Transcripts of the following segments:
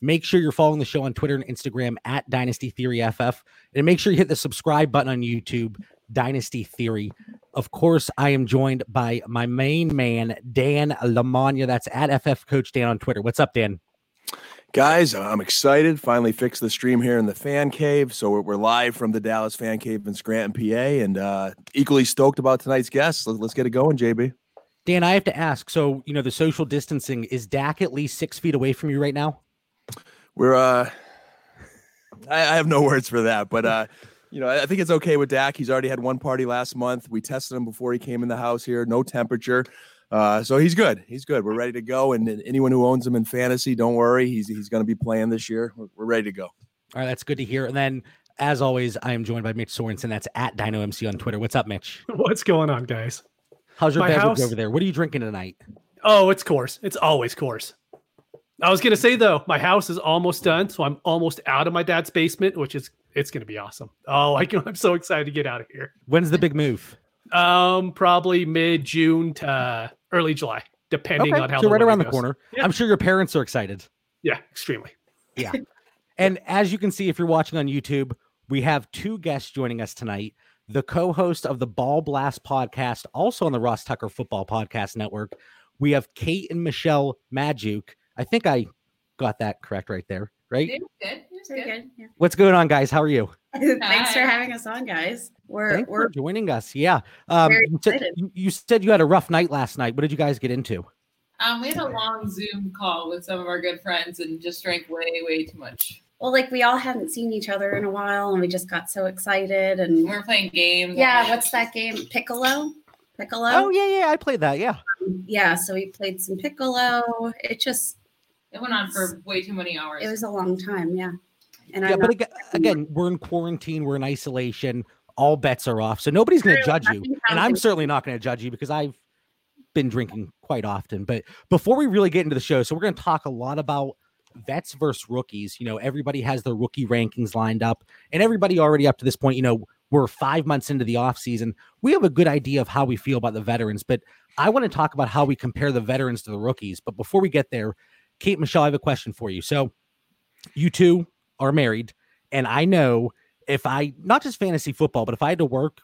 Make sure you're following the show on Twitter and Instagram at Dynasty Theory FF. And make sure you hit the subscribe button on YouTube, Dynasty Theory. Of course, I am joined by my main man, Dan Lamagna. That's at FF Coach Dan on Twitter. What's up, Dan? Guys, I'm excited. Finally fixed the stream here in the fan cave. So we're, live from the Dallas fan cave in Scranton, PA, and uh, equally stoked about tonight's guest. Let's, let's get it going, JB. Dan, I have to ask. So, you know, the social distancing, is Dak at least six feet away from you right now? We're, uh, I, I have no words for that, but, uh, you know, I I think it's okay with Dak. He's already had one party last month. We tested him before he came in the house here, no temperature. Uh, so he's good. He's good. We're ready to go. And, and anyone who owns him in fantasy, don't worry. He's, he's going to be playing this year. We're, we're ready to go. All right, that's good to hear. And then, as always, I am joined by Mitch Sorensen. That's at DinoMC on Twitter. What's up, Mitch? What's going on, guys? How's your My beverage house- over there? What are you drinking tonight? Oh, it's Coors. It's always Coors. I was gonna say though, my house is almost done, so I'm almost out of my dad's basement, which is it's gonna be awesome. Oh, I can, I'm so excited to get out of here. When's the big move? Um, probably mid June to uh, early July, depending on how. so the right around the corner. Yeah. I'm sure your parents are excited. Yeah, extremely. Yeah. and as you can see, if you're watching on YouTube, we have two guests joining us tonight. The co-host of the BallBlast podcast, also on the Ross Tucker Football Podcast Network. We have Kate and Michelle Magdziuk. I think I got that correct right there, right? It was good. It was good. good. Yeah. What's going on, guys? How are you? Thanks for having us on, guys. We're Thanks we're for joining us. Yeah. Um, very you, said, excited. you, you said you had a rough night last night. What did you guys get into? Um, we had a long Zoom call with some of our good friends and just drank way, way too much. well, like we all hadn't seen each other in a while, and we just got so excited. And we And were playing games. yeah, what's that game? Piccolo. Piccolo. Oh yeah, yeah, I played that. Yeah. yeah. So we played some Piccolo. It just It went on for way too many hours. it was a long time. Yeah. And yeah, I'm but again, again, we're in quarantine. We're in isolation. All bets are off, so nobody's going to judge you, nothing and I'm certainly not going to judge you because I've been drinking quite often. But before we really get into the show, so we're going to talk a lot about vets versus rookies. You know, everybody has their rookie rankings lined up, and everybody already up to this point, you know, we're five months into the offseason. We have a good idea of how we feel about the veterans, but I want to talk about how we compare the veterans to the rookies. But before we get there, Kate Michelle, I have a question for you. So you two are married, and I know if I not just fantasy football, but if I had to work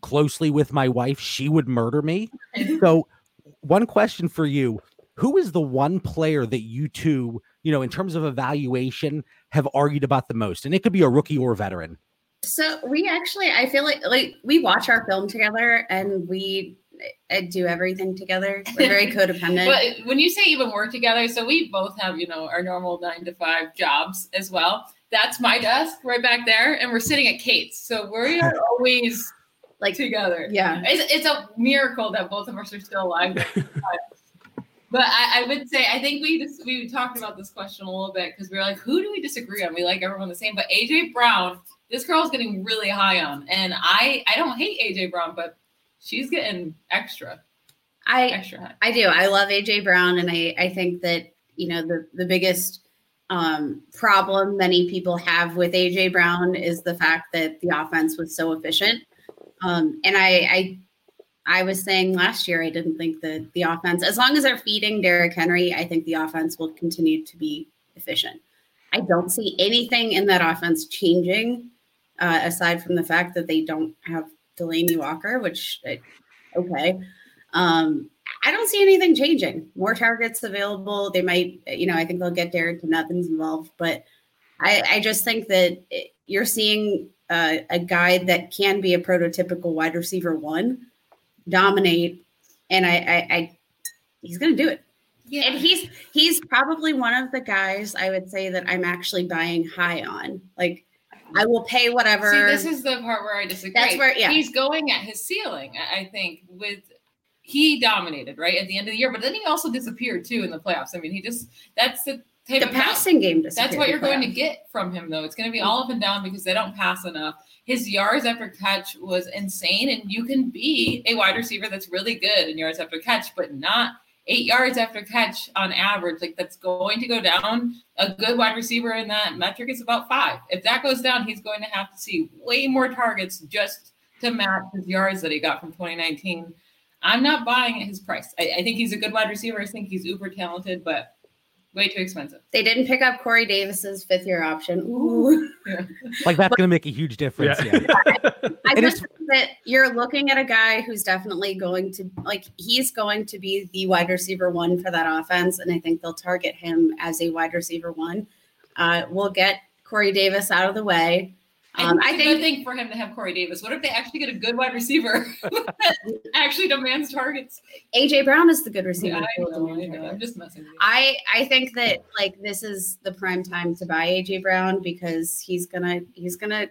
closely with my wife, she would murder me. So, one question for you Who is the one player that you two, you know, in terms of evaluation, have argued about the most? And it could be a rookie or a veteran. so we actually I feel like like we watch our film together and we uh, do everything together. We're very codependent. But when you say even work together, so we both have, you know, our normal nine to five jobs as well. That's my desk right back there, and we're sitting at Kate's. So we are always like together. yeah. It's, it's a miracle that both of us are still alive. but I, I would say I think we just we talked about this question a little bit because we were like, who do we disagree on? We like everyone the same, but AJ Brown, this girl's getting really high on, and I I don't hate AJ Brown, but she's getting extra I extra. I do. I love AJ Brown, and I I think that you know the the biggest um, problem many people have with AJ Brown is the fact that the offense was so efficient. Um, and I, I I was saying last year I didn't think that the offense, as long as they're feeding Derrick Henry, I think the offense will continue to be efficient. I don't see anything in that offense changing, uh, aside from the fact that they don't have Delanie Walker, which okay. Um, I don't see anything changing. More targets available. They might, you know, I think they'll get Darrynton Evans involved, but I, I just think that it, you're seeing uh, a guy that can be a prototypical wide receiver one dominate, and I, I, I he's going to do it. Yeah. And he's he's probably one of the guys I would say that I'm actually buying high on. Like, I will pay whatever. See, this is the part where I disagree. That's where- yeah. he's going at his ceiling. I think with he dominated right at the end of the year, but then he also disappeared too in the playoffs. I mean, he just that's the the passing game. That's what you're going to get from him, though. It's going to be all up and down because they don't pass enough. His yards after catch was insane, and you can be a wide receiver that's really good in yards after catch, but not eight yards after catch on average. Like that's going to go down. A good wide receiver in that metric is about five. If that goes down, he's going to have to see way more targets just to match his yards that he got from 2019. I'm not buying at his price. I, I think he's a good wide receiver. I think he's uber talented, but way too expensive. They didn't pick up Corey Davis's fifth year option. Ooh. Like that's going to make a huge difference. Yeah. Yeah. I just think that you're looking at a guy who's definitely going to like he's going to be the wide receiver one for that offense, and I think they'll target him as a wide receiver one. Uh, we'll get Corey Davis out of the way. Um, I I think it's a good think thing for him to have Corey Davis. What if they actually get a good wide receiver that actually demands targets? AJ Brown is the good receiver. Yeah, I know, I know. I'm just messing with you. I I think that like this is the prime time to buy AJ Brown because he's gonna he's gonna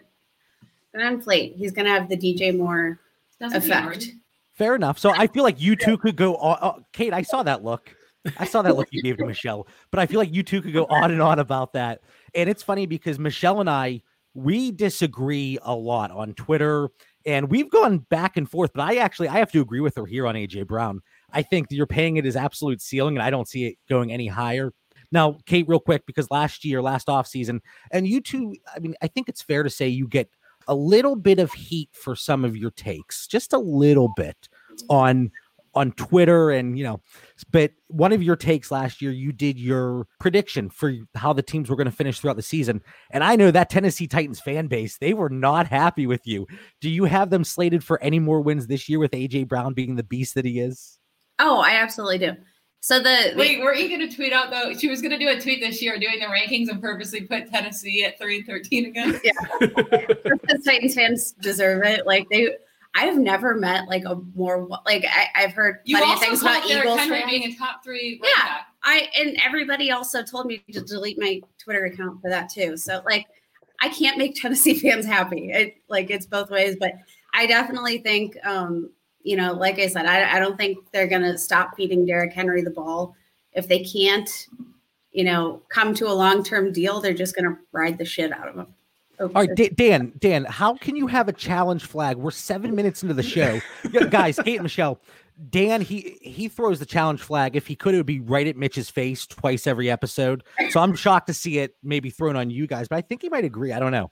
gonna inflate. He's gonna have the DJ Moore Doesn't effect. Fair enough. So I feel like you two could go. On, uh, Kate, I saw that look. I saw that look you gave to Michelle, but I feel like you two could go on and on about that. And it's funny because Michelle and I we disagree a lot on Twitter, and we've gone back and forth. But I actually I have to agree with her here on AJ Brown. I think you're paying it his absolute ceiling, and I don't see it going any higher. Now, Kate, real quick, because last year, last offseason, and you two, I mean, I think it's fair to say you get a little bit of heat for some of your takes, just a little bit on on Twitter and you know, but one of your takes last year, you did your prediction for how the teams were going to finish throughout the season, and I know that Tennessee Titans fan base they were not happy with you. Do you have them slated for any more wins this year with AJ Brown being the beast that he is? Oh, I absolutely do. So the, the Wait, were you going to tweet out though? She was going to do a tweet this year doing the rankings and purposely put Tennessee at three and thirteen again. the Titans fans deserve it. Like they, I've never met like a more like I, I've heard You plenty of things about Eagles Henry being a top three. Yeah. back. I and everybody also told me to delete my Twitter account for that too. So like, I can't make Tennessee fans happy. It like it's both ways, but I definitely think, um, you know, like I said, I, I don't think they're gonna stop feeding Derrick Henry the ball. If they can't, you know, come to a long term deal, they're just gonna ride the shit out of him. Oh, All right, Da- Dan, Dan, how can you have a challenge flag? We're seven minutes into the show, Yeah, guys. Kate and Michelle, Dan, he he throws the challenge flag. If he could, it would be right at Mitch's face twice every episode. So I'm shocked to see it maybe thrown on you guys, but I think he might agree. I don't know.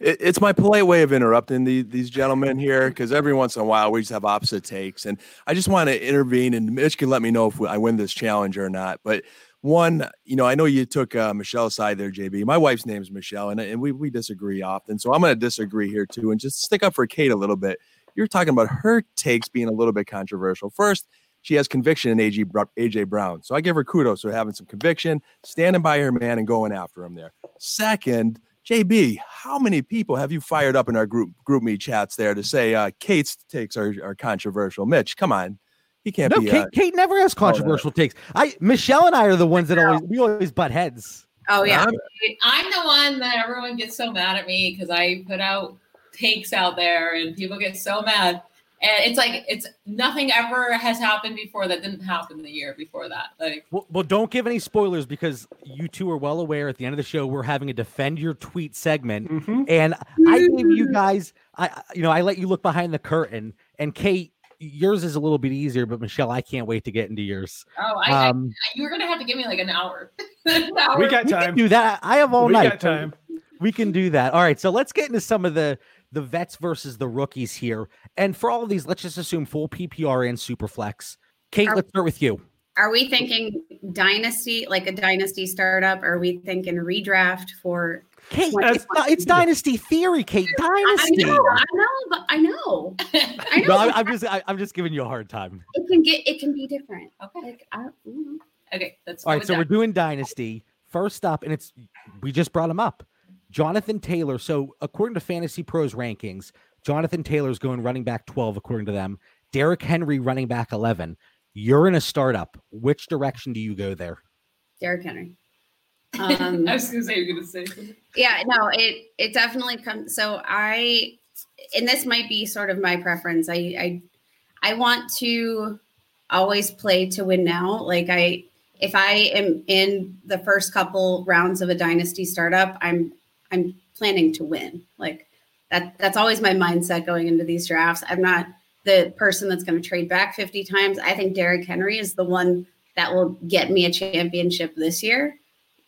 It, it's my polite way of interrupting the, these gentlemen here because every once in a while we just have opposite takes, and I just want to intervene. And Mitch can let me know if I win this challenge or not. But one, you know, I know you took uh, Michelle's side there, JB. My wife's name is Michelle, and, and we we disagree often, so I'm going to disagree here too, and just stick up for Kate a little bit. You're talking about her takes being a little bit controversial. First, she has conviction in AJ, AJ Brown. So I give her kudos for having some conviction, standing by her man and going after him there. Second, JB, how many people have you fired up in our group GroupMe chats there to say uh, Kate's takes are, are controversial? Mitch, come on. He can't No, be. Kate, uh, Kate never has controversial takes. I Michelle and I are the ones that always we always butt heads. Oh yeah. I'm- I'm the one that everyone gets so mad at me because I put out takes out there and people get so mad. And it's like it's nothing ever has happened before that didn't happen the year before that. Like Well, well, don't give any spoilers because you two are well aware. At the end of the show, we're having a defend your tweet segment, Mhm. and I gave you guys, I I- you know, I let you look behind the curtain. And Kate, yours is a little bit easier, but Michelle, I can't wait to get into yours. oh, I, Um, I you're gonna have to give me like an hour. An hour. We got time. we can time. do that. I have all we night. got time. We can do that. All right, so let's get into some of the the vets versus the rookies here. And for all of these, let's just assume full PPR and superflex. Kate, Are- let's start with you. Are we thinking dynasty, like a dynasty startup? Are we thinking redraft for? Kate, What- it's, not- it's dynasty theory. Kate, Dynasty. I dynasty. know, I know, but I know, I know. No, I, I'm just I, I'm just giving you a hard time. it can get, it can be different. okay. Like, I, mm. Okay, that's All right, so we're doing dynasty. First up, and it's we just brought him up. Jonathan Taylor. So according to Fantasy Pros rankings, Jonathan Taylor's going running back 12 according to them. Derrick Henry running back 11. You're in a startup. Which direction do you go there? Derrick Henry. Um, I was gonna say you're gonna say yeah, no, it it definitely comes. So I, and this might be sort of my preference. I I I want to always play to win now. Like I, if I am in the first couple rounds of a dynasty startup, I'm I'm planning to win. Like that that's always my mindset going into these drafts. I'm not the person that's going to trade back 50 times. I think Derrick Henry is the one that will get me a championship this year.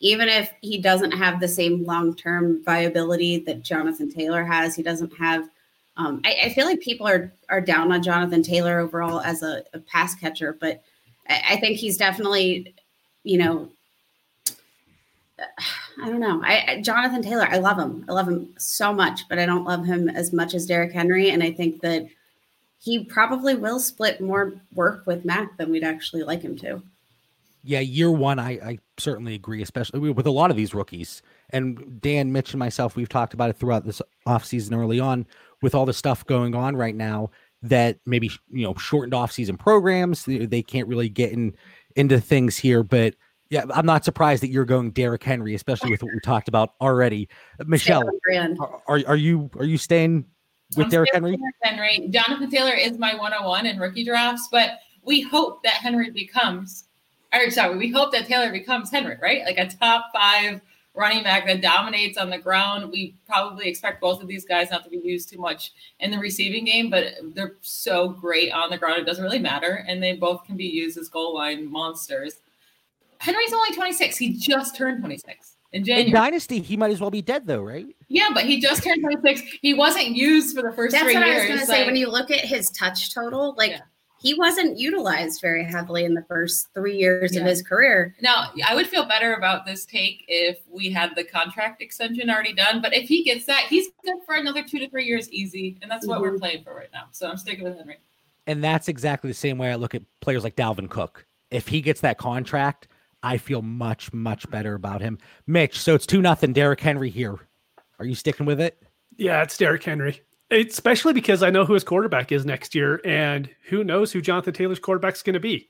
Even if he doesn't have the same long-term viability that Jonathan Taylor has, he doesn't have um, I, I, feel like people are are down on Jonathan Taylor overall as a, a pass catcher, but I, I, think he's definitely, you know, I don't know. I Jonathan Taylor, I love him. I love him so much, but I don't love him as much as Derrick Henry, and I think that he probably will split more work with Mack than we'd actually like him to. Yeah, year one, I, I certainly agree, especially with a lot of these rookies. And Dan, Mitch, and myself, we've talked about it throughout this offseason early on with all the stuff going on right now that maybe you know shortened off-season programs they, they can't really get in into things here. But yeah i'm not surprised that you're going Derrick henry especially with what we talked about already. Uh, Michelle are, are you are you staying with Derrick henry? Henry. Jonathan taylor is my 101 in rookie drafts but we hope that henry becomes or sorry we hope that taylor becomes henry right like a top five running back that dominates on the ground. We probably expect both of these guys not to be used too much in the receiving game, but they're so great on the ground. It doesn't really matter. And they both can be used as goal line monsters. Henry's only 26. He just turned 26 in January. In Dynasty, he might as well be dead, though, right? Yeah, but he just turned 26. He wasn't used for the first That's three what years. I was going to say. When you look at his touch total, like yeah he wasn't utilized very heavily in the first three years yeah. of his career. Now, I would feel better about this take if we had the contract extension already done. But if he gets that, he's good for another two to three years easy. And that's what mm-hmm. we're playing for right now. So I'm sticking with Henry. And that's exactly the same way I look at players like Dalvin Cook. If he gets that contract, I feel much, much better about him. Mitch, so it's 2 nothing. Derrick Henry here. Are you sticking with it? Yeah, it's Derrick Henry especially because I know who his quarterback is next year, and who knows who Jonathan Taylor's quarterback is going to be.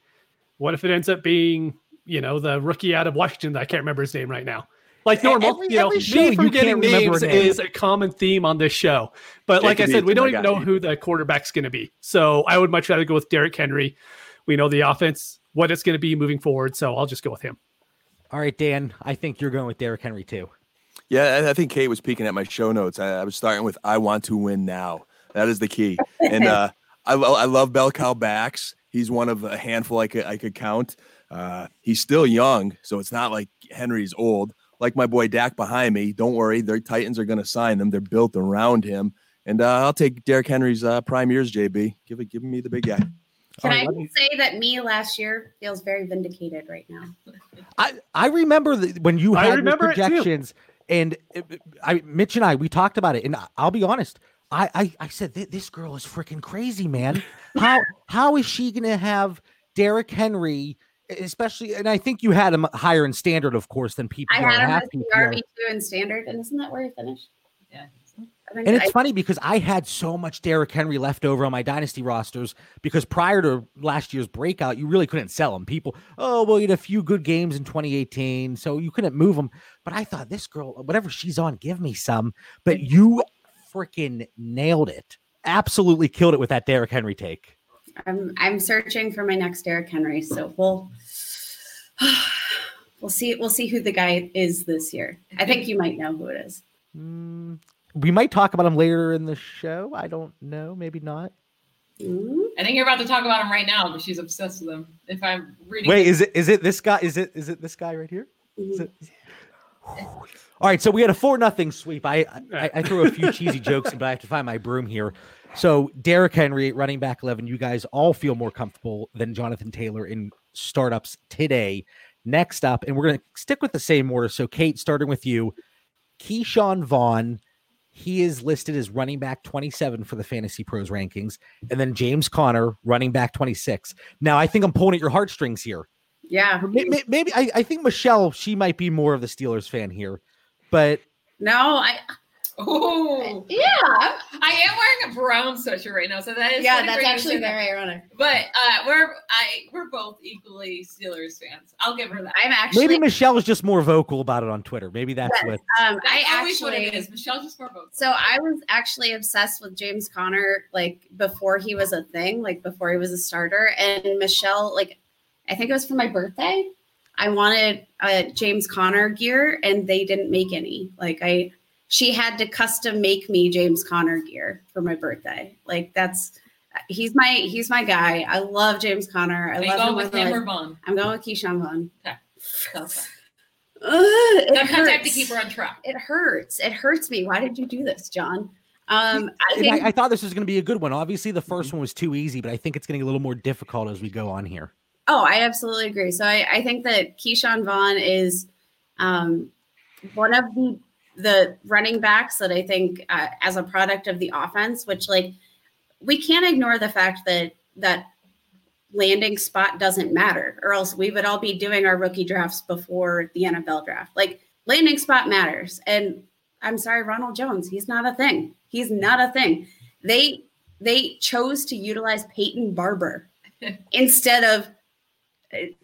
What if it ends up being, you know, the rookie out of Washington? I can't remember his name right now. Like normal, every, you know, me forgetting names is a common theme on this show. But like I said, we don't even know who the quarterback's going to be. So I would much rather go with Derrick Henry. We know the offense, what it's going to be moving forward. So I'll just go with him. All right, Dan. I think you're going with Derrick Henry too. Yeah, I think Kate was peeking at my show notes. I, I was starting with "I want to win now." That is the key, and uh, I, I love bell cow backs. He's one of a handful I could I could count. Uh, he's still young, so it's not like Henry's old. Like my boy Dak behind me. Don't worry, their Titans are going to sign them. They're built around him, and uh, I'll take Derrick Henry's uh, prime years. JB, give it, give me the big guy. Can right, I me... say that me last year feels very vindicated right now? I I remember the, when you had the projections and uh, I, Mitch and I, we talked about it, and I'll be honest. I, I, I said this girl is freaking crazy, man. How, how is she gonna have Derrick Henry, especially? And I think you had him higher in standard, of course, than people. I had him as RB two in standard, and isn't that where he finished? Yeah. And it's I, funny because I had so much Derrick Henry left over on my dynasty rosters because prior to last year's breakout, you really couldn't sell him. People, oh, well, you had a few good games in 2018, so you couldn't move him. But I thought this girl, whatever she's on, give me some. But you freaking nailed it. Absolutely killed it with that Derrick Henry take. I'm I'm searching for my next Derrick Henry, so we'll we'll see we'll see who the guy is this year. I think you might know who it is. Mm, we might talk about him later in the show. I don't know. Maybe not. I think you're about to talk about him right now, but she's obsessed with him. If I'm reading, wait, is it is it this guy? Is it is it this guy right here? Mm-hmm. It, all right, so we had a four nothing sweep. I, I I threw a few cheesy jokes, but I have to find my broom here. So Derrick Henry, running back eleven. You guys all feel more comfortable than Jonathan Taylor in startups today. Next up, and we're gonna stick with the same order. So Kate, starting with you, Ke'Shawn Vaughn he is listed as running back 27 for the Fantasy Pros rankings, and then James Conner, running back 26. Now, I think I'm pulling at your heartstrings here. Yeah. Maybe, maybe I, I think Michelle, she might be more of the Steelers fan here, but no, I Oh, yeah. I am wearing a brown sweatshirt right now, so that is yeah. That's actually very ironic. But uh, we're I we're both equally Steelers fans. I'll give her that. I'm actually maybe Michelle was just more vocal about it on Twitter. Maybe that's yes, what. Um, I actually what it is. Michelle's just more vocal. So I was actually obsessed with James Conner like before he was a thing, like before he was a starter, and Michelle like I think it was for my birthday. I wanted a James Conner gear, and they didn't make any. Like I, she had to custom make me James Conner gear for my birthday. Like that's he's my he's my guy. I love James Conner. I Are you love going him with with him or Vaughn? I'm going with Ke'Shawn Vaughn. Okay. Okay. Ugh, it Sometimes I have to hurts. keep her on track. It hurts. It hurts me. Why did you do this, John? Um, I think I, I thought this was going to be a good one. Obviously, the first one was too easy, but I think it's getting a little more difficult as we go on here. Oh, I absolutely agree. So I, I think that Ke'Shawn Vaughn is um, one of the the running backs that I think uh, as a product of the offense, which like we can't ignore the fact that that landing spot doesn't matter, or else we would all be doing our rookie drafts before the NFL draft. Like landing spot matters, and I'm sorry, Ronald Jones, he's not a thing. He's not a thing. They they chose to utilize Peyton Barber instead of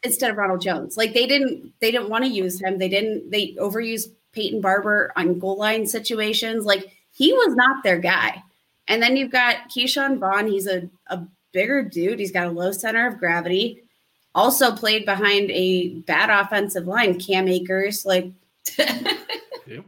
instead of Ronald Jones. Like they didn't they didn't want to use him. They didn't they overused Peyton Barber on goal line situations. Like he was not their guy. And then you've got Ke'Shawn Vaughn. He's a, a bigger dude. He's got a low center of gravity. Also played behind a bad offensive line, Cam Akers. Like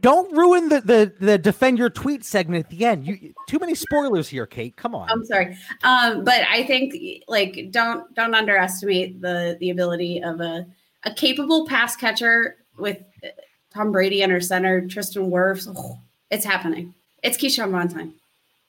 Don't ruin the, the the defend your tweet segment at the end. You too many spoilers here, Kate. Come on. I'm sorry. Um, but I think like don't don't underestimate the the ability of a a capable pass catcher with uh, Tom Brady under center, Tristan Wirfs. Oh, it's happening. It's Ke'Shawn Vaughn time.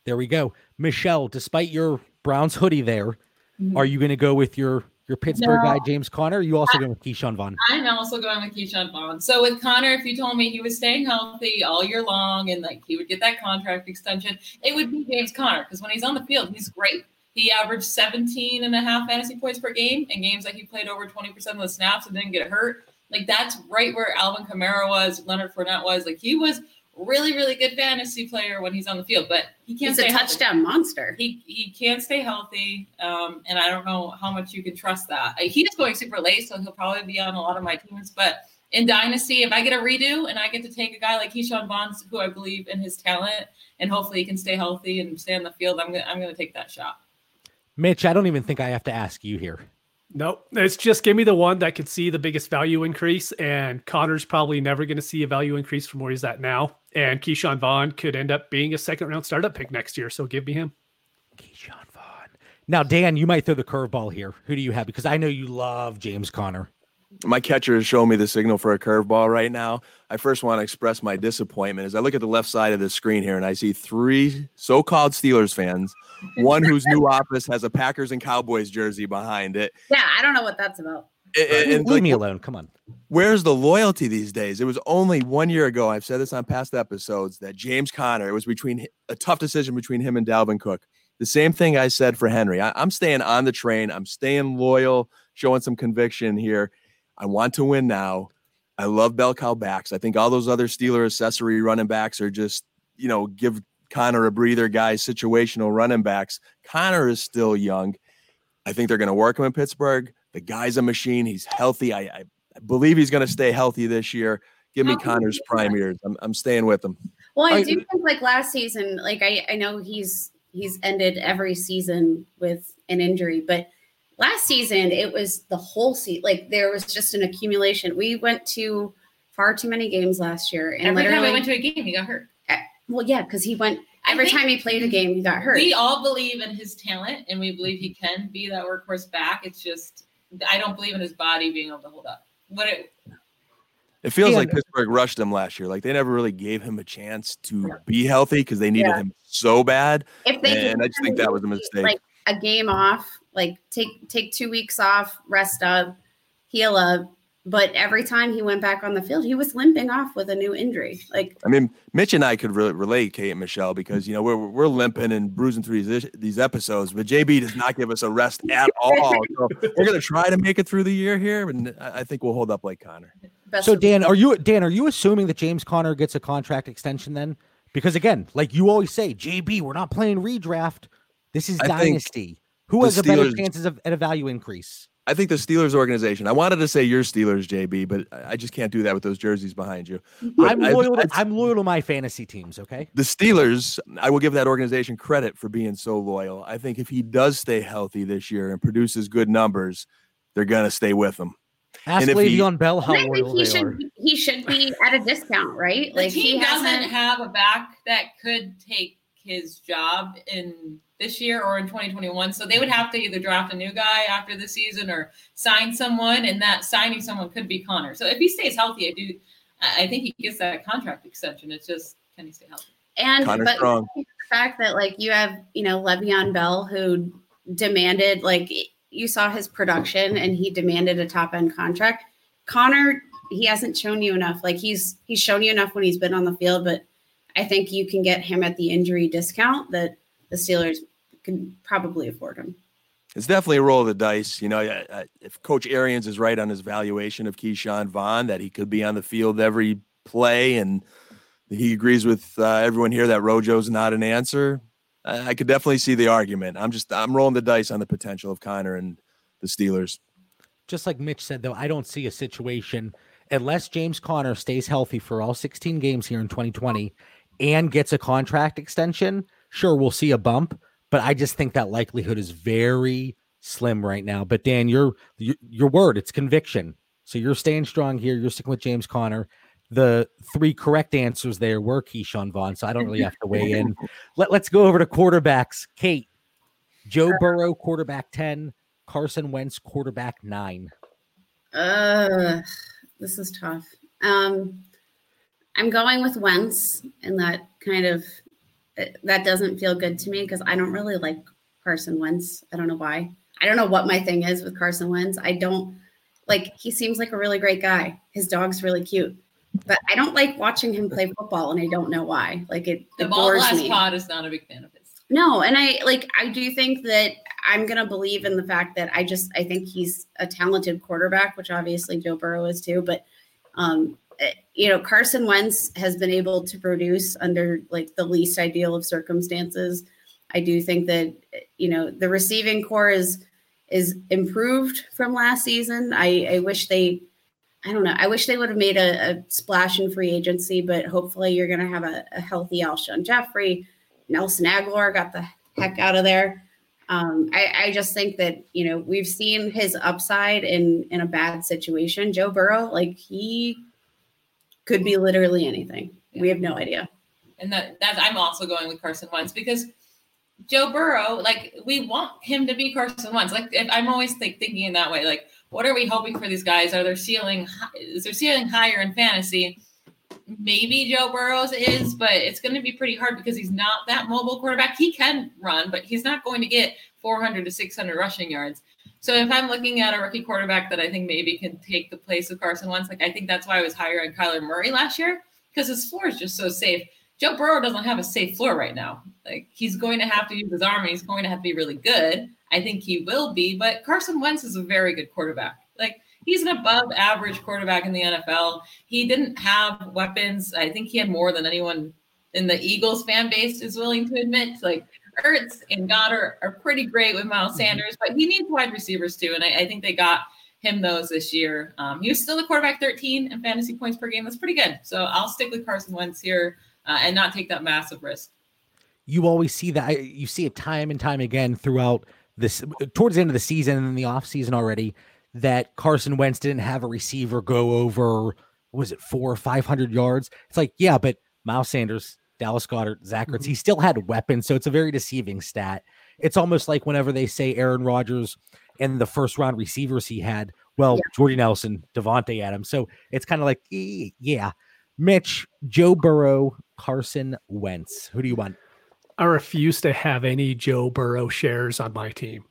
There we go. Michelle, despite your Browns hoodie there, Mhm. are you going to go with your your Pittsburgh No. guy James Conner? Are you also going with Ke'Shawn Vaughn? I'm also going with Ke'Shawn Vaughn. So with Conner, if you told me he was staying healthy all year long and like he would get that contract extension, it would be James Conner because when he's on the field, he's great. He averaged 17 and a half fantasy points per game in games that he played over 20% of the snaps and didn't get hurt. Like that's right where Alvin Kamara was, Leonard Fournette was. Like he was really, really good fantasy player when he's on the field, but he can't He's a stay healthy touchdown monster. he he can't stay healthy, um, and I don't know how much you can trust that. He is going super late, so he'll probably be on a lot of my teams. But in Dynasty, if I get a redo and I get to take a guy like Ke'Shawn Vaughn, who I believe in his talent, and hopefully he can stay healthy and stay on the field, I'm gonna I'm gonna take that shot. Mitch, I don't even think I have to ask you here. Nope. It's just give me the one that could see the biggest value increase. And Conner's probably never going to see a value increase from where he's at now. And Ke'Shawn Vaughn could end up being a second round startup pick next year. So give me him. Ke'Shawn Vaughn. Now, Dan, you might throw the curveball here. Who do you have? Because I know you love James Conner. My catcher is showing me the signal for a curveball right now. I first want to express my disappointment as I look at the left side of the screen here and I see three so-called Steelers fans, one whose new office has a Packers and Cowboys jersey behind it. Yeah, I don't know what that's about. And, and- and, Leave like, me alone. Come on. where's the loyalty these days? It was only one year ago. I've said this on past episodes that James Conner, it was between a tough decision between him and Dalvin Cook. The same thing I said for Henry. I, I'm staying on the train. I'm staying loyal, showing some conviction here. I want to win now. I love bell cow backs. I think all those other Steeler accessory running backs are just, you know, give Conner a breather, guys, situational running backs. Conner is still young. I think they're going to work him in Pittsburgh. The guy's a machine. He's healthy. I, I, I believe he's going to stay healthy this year. Give me How Conner's do prime that? years. I'm, I'm staying with him. Well, I I- do think like last season, like I, I know he's he's ended every season with an injury, but last season it was the whole seat Like there was just an accumulation. We went to far too many games last year, and Every time literally, we went to a game, he got hurt. Eh, well, yeah, because he went every time he played a game, he got hurt. We all believe in his talent, and we believe he can be that workhorse back. It's just I don't believe in his body being able to hold up. What it, It feels like Pittsburgh rushed him last year. Like they never really gave him a chance to be healthy because they needed Yeah. him so bad. if they And I just think that was a mistake. like a game off, like take take two weeks off, rest up, heal up. But every time he went back on the field, he was limping off with a new injury. Like I mean, Mitch and I could really relate, Kate and Michelle, because you know we're we're limping and bruising through these these episodes, but JB does not give us a rest at all. So we're gonna try to make it through the year here, and I I think we'll hold up like Conner. best So Dan, are you Dan? Are you assuming that James Conner gets a contract extension then? Because again, like you always say, JB, we're not playing redraft. This is I think dynasty. Who the has a better chances of at a value increase? I think the Steelers organization. I wanted to say your Steelers, JB, but I I just can't do that with those jerseys behind you. Mm-hmm. But I'm loyal. To, I'd- I'm loyal to my fantasy teams. Okay. the Steelers, I will give that organization credit for being so loyal. I think if he does stay healthy this year and produces good numbers, they're going to stay with him. Ask And if he- Le'Veon Bell how I think loyal he they are. should he should be at a discount, right? The Like he doesn't hasn't. have a back that could take his job in this year or in 2021. So they would have to either draft a new guy after the season or sign someone, and that signing someone could be Conner. So if he stays healthy, I do. I I think he gets that contract extension. It's just can he stay healthy? And Conner but Strong. the fact that like you have you know Le'Veon Bell who demanded like you saw his production and he demanded a top end contract. Conner he hasn't shown you enough. Like he's he's shown you enough when he's been on the field, but I think you can get him at the injury discount that the Steelers can probably afford him. It's definitely a roll of the dice. You know, I- I- if Coach Arians is right on his valuation of Ke'Shawn Vaughn, that he could be on the field every play, and he agrees with uh, everyone here that Rojo's not an answer, I, I could definitely see the argument. I'm just I'm rolling the dice on the potential of Conner and the Steelers. just like Mitch said, though, I don't see a situation unless James Conner stays healthy for all 16 games here in 2020 and gets a contract extension. Sure, we'll see a bump, but I just think that likelihood is very slim right now. But Dan, your your, your word, it's conviction. So you're staying strong here. You're sticking with James Conner. The three correct answers there were Ke'Shawn Vaughn, so I don't really have to weigh in. Let, let's go over to quarterbacks. Kate, Joe Burrow, quarterback 10, Carson Wentz, quarterback nine. Uh, this is tough. Um, I'm going with Wentz, and that kind of that doesn't feel good to me because I don't really like Carson Wentz. I don't know why. I don't know what my thing is with Carson Wentz. I don't like. He seems like a really great guy. His dog's really cute, but I don't like watching him play football, and I don't know why. Like it, The ball last me. pod is not a big fan of his. No, and I like I do think that I'm gonna believe in the fact that I just I think he's a talented quarterback, which obviously Joe Burrow is too. But um, you know, Carson Wentz has been able to produce under like the least ideal of circumstances. I do think that eh, you know the receiving corps is is improved from last season. I, I wish they I don't know. I wish they would have made a, a splash in free agency, but hopefully you're going to have a, a healthy Alshon Jeffery. Nelson Agholor got the heck out of there. Um, I, I just think that you know we've seen his upside in in a bad situation. Joe Burrow, like he could be literally anything. We have no idea. and that that I'm also going with Carson Wentz because Joe Burrow, like we want him to be Carson Wentz. Like if, I'm always think, thinking in that way. Like, what are we hoping for these guys? Are their ceiling is their ceiling higher in fantasy? Maybe Joe Burrow's is, but it's going to be pretty hard because he's not that mobile quarterback. He can run, but he's not going to get 400 to 600 rushing yards. So if I'm looking at a rookie quarterback that I think maybe can take the place of Carson Wentz, like I think that's why I was higher on Kyler Murray last year because his floor is just so safe. Joe Burrow doesn't have a safe floor right now. Like he's going to have to use his arm and he's going to have to be really good. I think he will be, but Carson Wentz is a very good quarterback. Like he's an above average quarterback in the NFL. He didn't have weapons. I think he had more than anyone in the Eagles fan base is willing to admit. Like Ertz and Goedert are pretty great with Miles Sanders, but he needs wide receivers too. And I, I think they got him those this year. Um, he was still the quarterback 13 in fantasy points per game. That's pretty good. So I'll stick with Carson Wentz here uh, and not take that massive risk. you always see that I- you see it time and time again throughout this towards the end of the season and in the offseason already that Carson Wentz didn't have a receiver go over was it four or five hundred yards. It's like, yeah, but Miles Sanders, Dallas Goedert, Zach Ertz, he still had weapons, so it's a very deceiving stat. It's almost like whenever they say Aaron Rodgers and the first round receivers he had, well, Jordy Nelson, Davante Adams. So it's kind of like, eh, yeah. Mitch, Joe Burrow, Carson Wentz. Who do you want? I refuse to have any Joe Burrow shares on my team.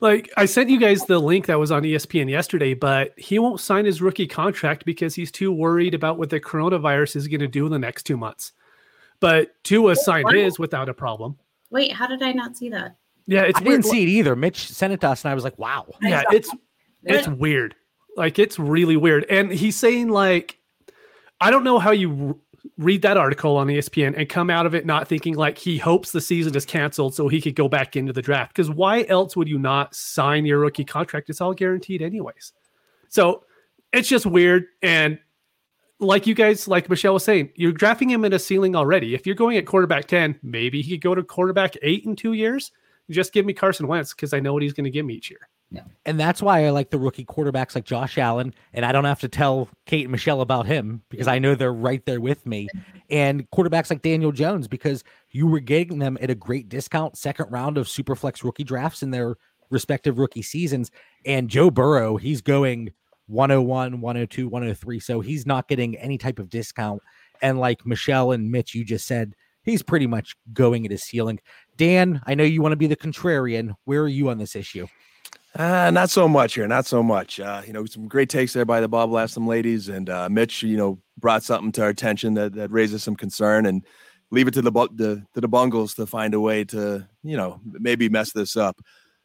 Like I sent you guys the link that was on ESPN yesterday, but he won't sign his rookie contract because he's too worried about what the coronavirus is going to do in the next two months. But Tua signed his without a problem. Wait, how did I not see that? Yeah, it's I weird. didn't see it either. Mitch sent it to us, and I was like, "Wow." Yeah, it's it's weird. Like it's really weird. And he's saying like, I don't know how you r- read that article on ESPN and come out of it not thinking like he hopes the season is canceled so he could go back into the draft. Because why else would you not sign your rookie contract? It's all guaranteed anyways. So it's just weird. And like you guys, like Michelle was saying, you're drafting him in a ceiling already. If you're going at quarterback 10, maybe he could go to quarterback eight in two years. Just give me Carson Wentz because I know what he's going to give me each year. And that's why I like the rookie quarterbacks like Josh Allen. And I don't have to tell Kate and Michelle about him because I know they're right there with me. And quarterbacks like Daniel Jones because you were getting them at a great discount, second round of Superflex rookie drafts in their respective rookie seasons. And Joe Burrow, he's going 101, 102, 103. So he's not getting any type of discount. And like Michelle and Mitch, you just said, he's pretty much going at his ceiling. Dan, I know you want to be the contrarian. Where are you on this issue? Uh, not so much here, not so much. Uh, you know, some great takes there by the Bob Lastham ladies, and uh, Mitch, you know, brought something to our attention that, that raises some concern, and leave it to the, the to the Bungles to find a way to, you know, maybe mess this up.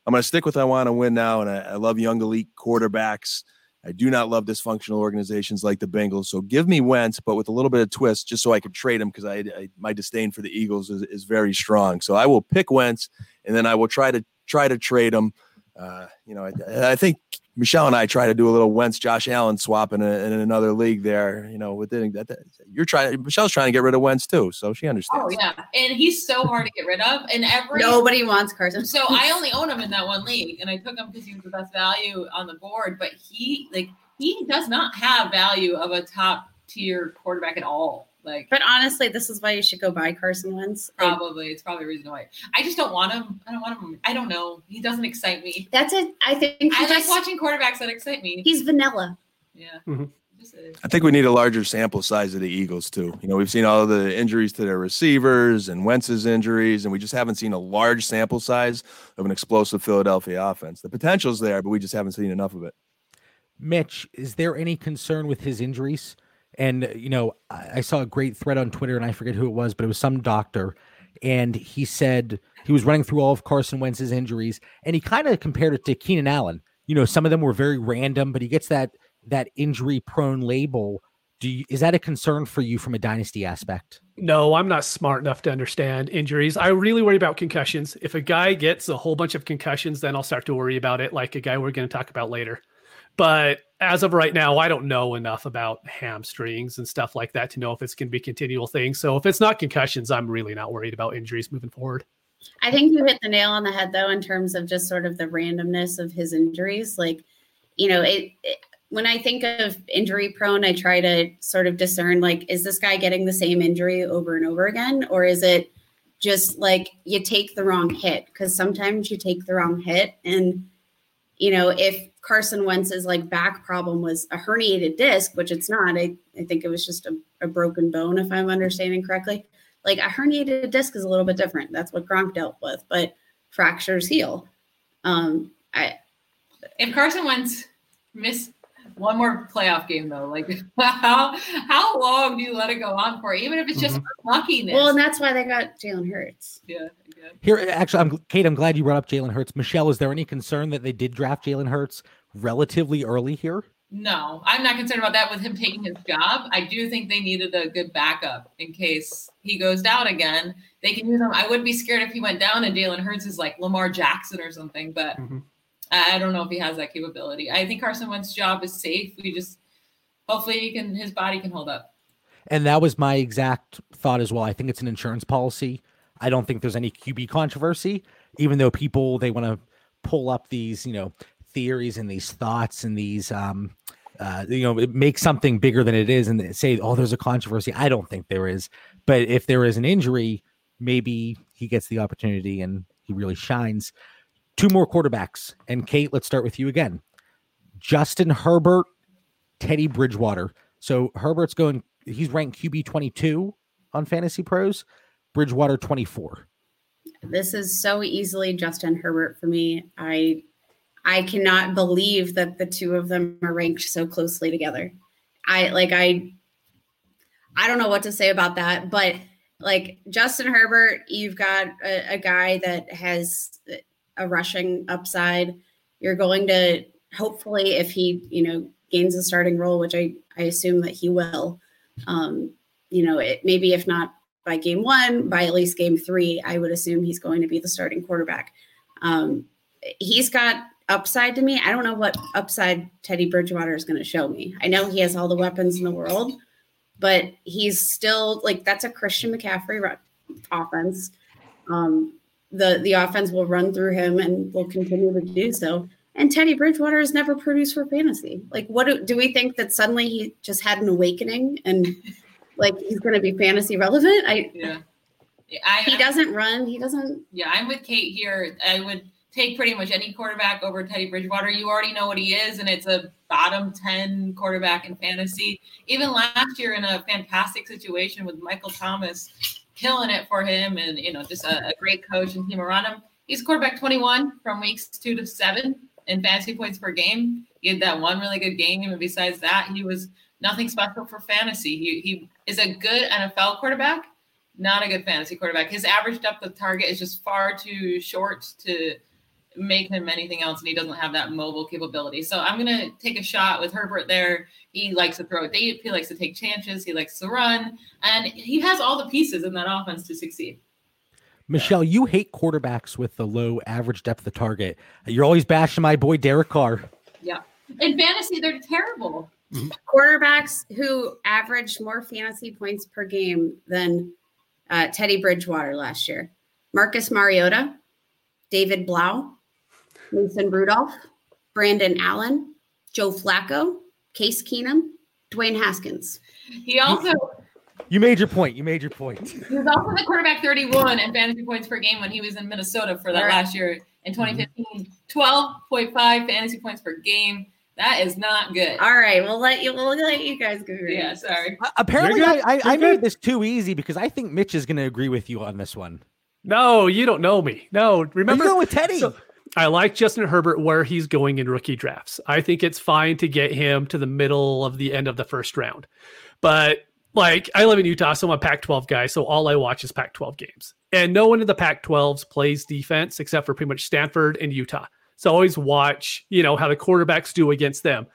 I'm going to stick with I want to win now, and I, I love young elite quarterbacks. I do not love dysfunctional organizations like the Bengals. So give me Wentz, but with a little bit of twist, just so I could trade him because I, I, my disdain for the Eagles is, is very strong. So I will pick Wentz, and then I will try to try to trade him uh, you know, I, I, think Michelle and I try to do a little Wentz Josh Allen swap in, a, in another league there. You know, within that, that, you're trying. Michelle's trying to get rid of Wentz too, so she understands. Oh yeah, and he's so hard to get rid of. And every nobody wants Carson. So I only own him in that one league, and I took him because he was the best value on the board. But he like he does not have value of a top tier quarterback at all. Like, but honestly, this is why you should go buy Carson Wentz. Probably, it's probably a reason why. I just don't want him. I don't want him. I don't know. He doesn't excite me. That's it. I think I just, like watching quarterbacks that excite me. He's vanilla. Yeah. Mm-hmm. I think we need a larger sample size of the Eagles too. You know, we've seen all the injuries to their receivers and Wentz's injuries, and we just haven't seen a large sample size of an explosive Philadelphia offense. The potential's there, but we just haven't seen enough of it. Mitch, is there any concern with his injuries? And, you know, I, I saw a great thread on Twitter and I forget who it was, but it was some doctor. And he said he was running through all of Carson Wentz's injuries and he kind of compared it to Keenan Allen. You know, some of them were very random, but he gets that that injury prone label. Do you, is that a concern for you from a dynasty aspect? No, I'm not smart enough to understand injuries. I really worry about concussions. If a guy gets a whole bunch of concussions, then I'll start to worry about it, like a guy we're going to talk about later. But as of right now, I don't know enough about hamstrings and stuff like that to know if it's going to be continual thing. So if it's not concussions, I'm really not worried about injuries moving forward. I think you hit the nail on the head though, in terms of just sort of the randomness of his injuries. Like, you know, it, it when I think of injury prone, I try to sort of discern like, is this guy getting the same injury over and over again? Or is it just like you take the wrong hit? Because sometimes you take the wrong hit. And, you know, if Carson Wentz's like back problem was a herniated disc, which it's not. I, I think it was just a, a broken bone, if I'm understanding correctly. Like a herniated disc is a little bit different. That's what Gronk dealt with, but fractures heal. Um, I if Carson Wentz miss one more playoff game though, like how how long do you let it go on for? Even if it's just mm-hmm. luckiness. Well, and that's why they got Jalen Hurts. Yeah. Here, actually, I'm Kate. I'm glad you brought up Jalen Hurts. Michelle, is there any concern that they did draft Jalen Hurts relatively early here? No, I'm not concerned about that with him taking his job. I do think they needed a good backup in case he goes down again. They can use him. I wouldn't be scared if he went down and Jalen Hurts is like Lamar Jackson or something, but mm-hmm. I don't know if he has that capability. I think Carson Wentz's job is safe. We just hopefully he can his body can hold up. And that was my exact thought as well. I think it's an insurance policy I don't think there's any QB controversy, even though people they want to pull up these, you know, theories and these thoughts and these um uh, you know, make something bigger than it is and say, oh, there's a controversy. I don't think there is. But if there is an injury, maybe he gets the opportunity and he really shines. Two more quarterbacks. And Kate, let's start with you again. Justin Herbert, Teddy Bridgewater. So Herbert's going, he's ranked QB 22 on Fantasy Pros. Bridgewater 24. This is so easily Justin Herbert for me. I I cannot believe that the two of them are ranked so closely together. I like I I don't know what to say about that, but like Justin Herbert, you've got a, a guy that has a rushing upside. You're going to hopefully, if he you know gains a starting role, which I I assume that he will. Um, you know, it maybe if not by game one, by at least game three, I would assume he's going to be the starting quarterback. Um, he's got upside to me. I don't know what upside Teddy Bridgewater is going to show me. I know he has all the weapons in the world, but he's still like that's a Christian McCaffrey offense. Um, the the offense will run through him and will continue to do so. and Teddy Bridgewater has never produced for fantasy. Like, what do, do we think that suddenly he just had an awakening and like he's going to be fantasy relevant? I Yeah. I, he doesn't run. He doesn't. Yeah, I'm with Kate here. I would take pretty much any quarterback over Teddy Bridgewater. You already know what he is, and it's a bottom 10 quarterback in fantasy. Even last year, in a fantastic situation with Michael Thomas killing it for him, and you know, just a, a great coach and team around him. He's quarterback 21 from weeks two to seven in fantasy points per game. He had that one really good game, and besides that, he was nothing special for fantasy. He, he is a good NFL quarterback, not a good fantasy quarterback. His average depth of target is just far too short to make him anything else, and he doesn't have that mobile capability. So I'm gonna take a shot with Herbert there. He likes to throw it deep. He likes to take chances. He likes to run, and he has all the pieces in that offense to succeed. Michelle, you hate quarterbacks with the low average depth of target. You're always bashing my boy Derek Carr. Yeah, in fantasy, they're terrible. quarterbacks who averaged more fantasy points per game than uh, Teddy Bridgewater last year. Marcus Mariota, David Blough, Mason Rudolph, Brandon Allen, Joe Flacco, Case Keenum, Dwayne Haskins. He also You made your point. You made your point. he was also the quarterback 31 in fantasy points per game when he was in Minnesota for that Right. last year in 2015. 12.5 fantasy points per game. That is not good. All right, we'll let you. We'll let you guys go. Yeah, sorry. Uh, Apparently, I. I, I made this too easy because I think Mitch is going to agree with you on this one. No, you don't know me. No, Remember remember you going with Teddy? So, I like Justin Herbert where he's going in rookie drafts. I think it's fine to get him to the middle of the end of the first round. But like I live in Utah, so I'm a Pac 12 guy. So all I watch is Pac 12 games. And no one in the Pac 12s plays defense except for pretty much Stanford and Utah. So I always watch, you know, how the quarterbacks do against them.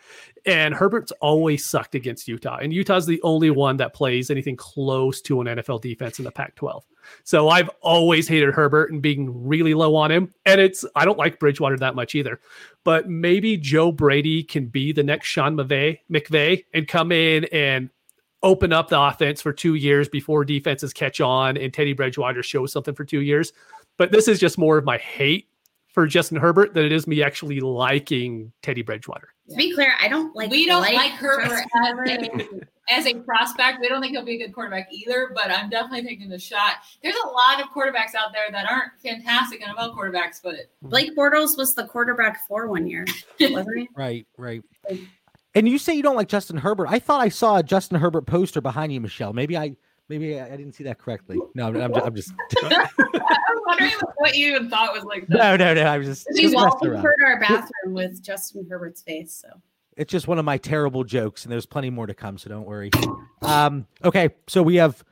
And Herbert's always sucked against Utah. And Utah's the only one that plays anything close to an NFL defense in the Pac 12. So I've always hated Herbert and being really low on him. And it's, I don't like Bridgewater that much either. But maybe Joe Brady can be the next Sean McVay, McVay and come in and open up the offense for two years before defenses catch on and Teddy Bridgewater shows something for two years. But this is just more of my hate for Justin Herbert than it is me actually liking Teddy Bridgewater. To be clear, I don't like. we don't like, Herbert as a, as a prospect. We don't think he'll be a good quarterback either, but I'm definitely taking the shot. There's a lot of quarterbacks out there that aren't fantastic NFL quarterbacks, but Blake Bortles was the quarterback for one year, wasn't he? Right, right. And you say you don't like Justin Herbert. I thought I saw a Justin Herbert poster behind you, Michelle. Maybe I maybe I, I didn't see that correctly. No, I'm, I'm just, I'm just I was wondering what you even thought was like that. no, no, no. I was just, We just messing around. wallpapered our bathroom with Justin Herbert's face. So It's just one of my terrible jokes, and there's plenty more to come, so don't worry. Um, okay, so we have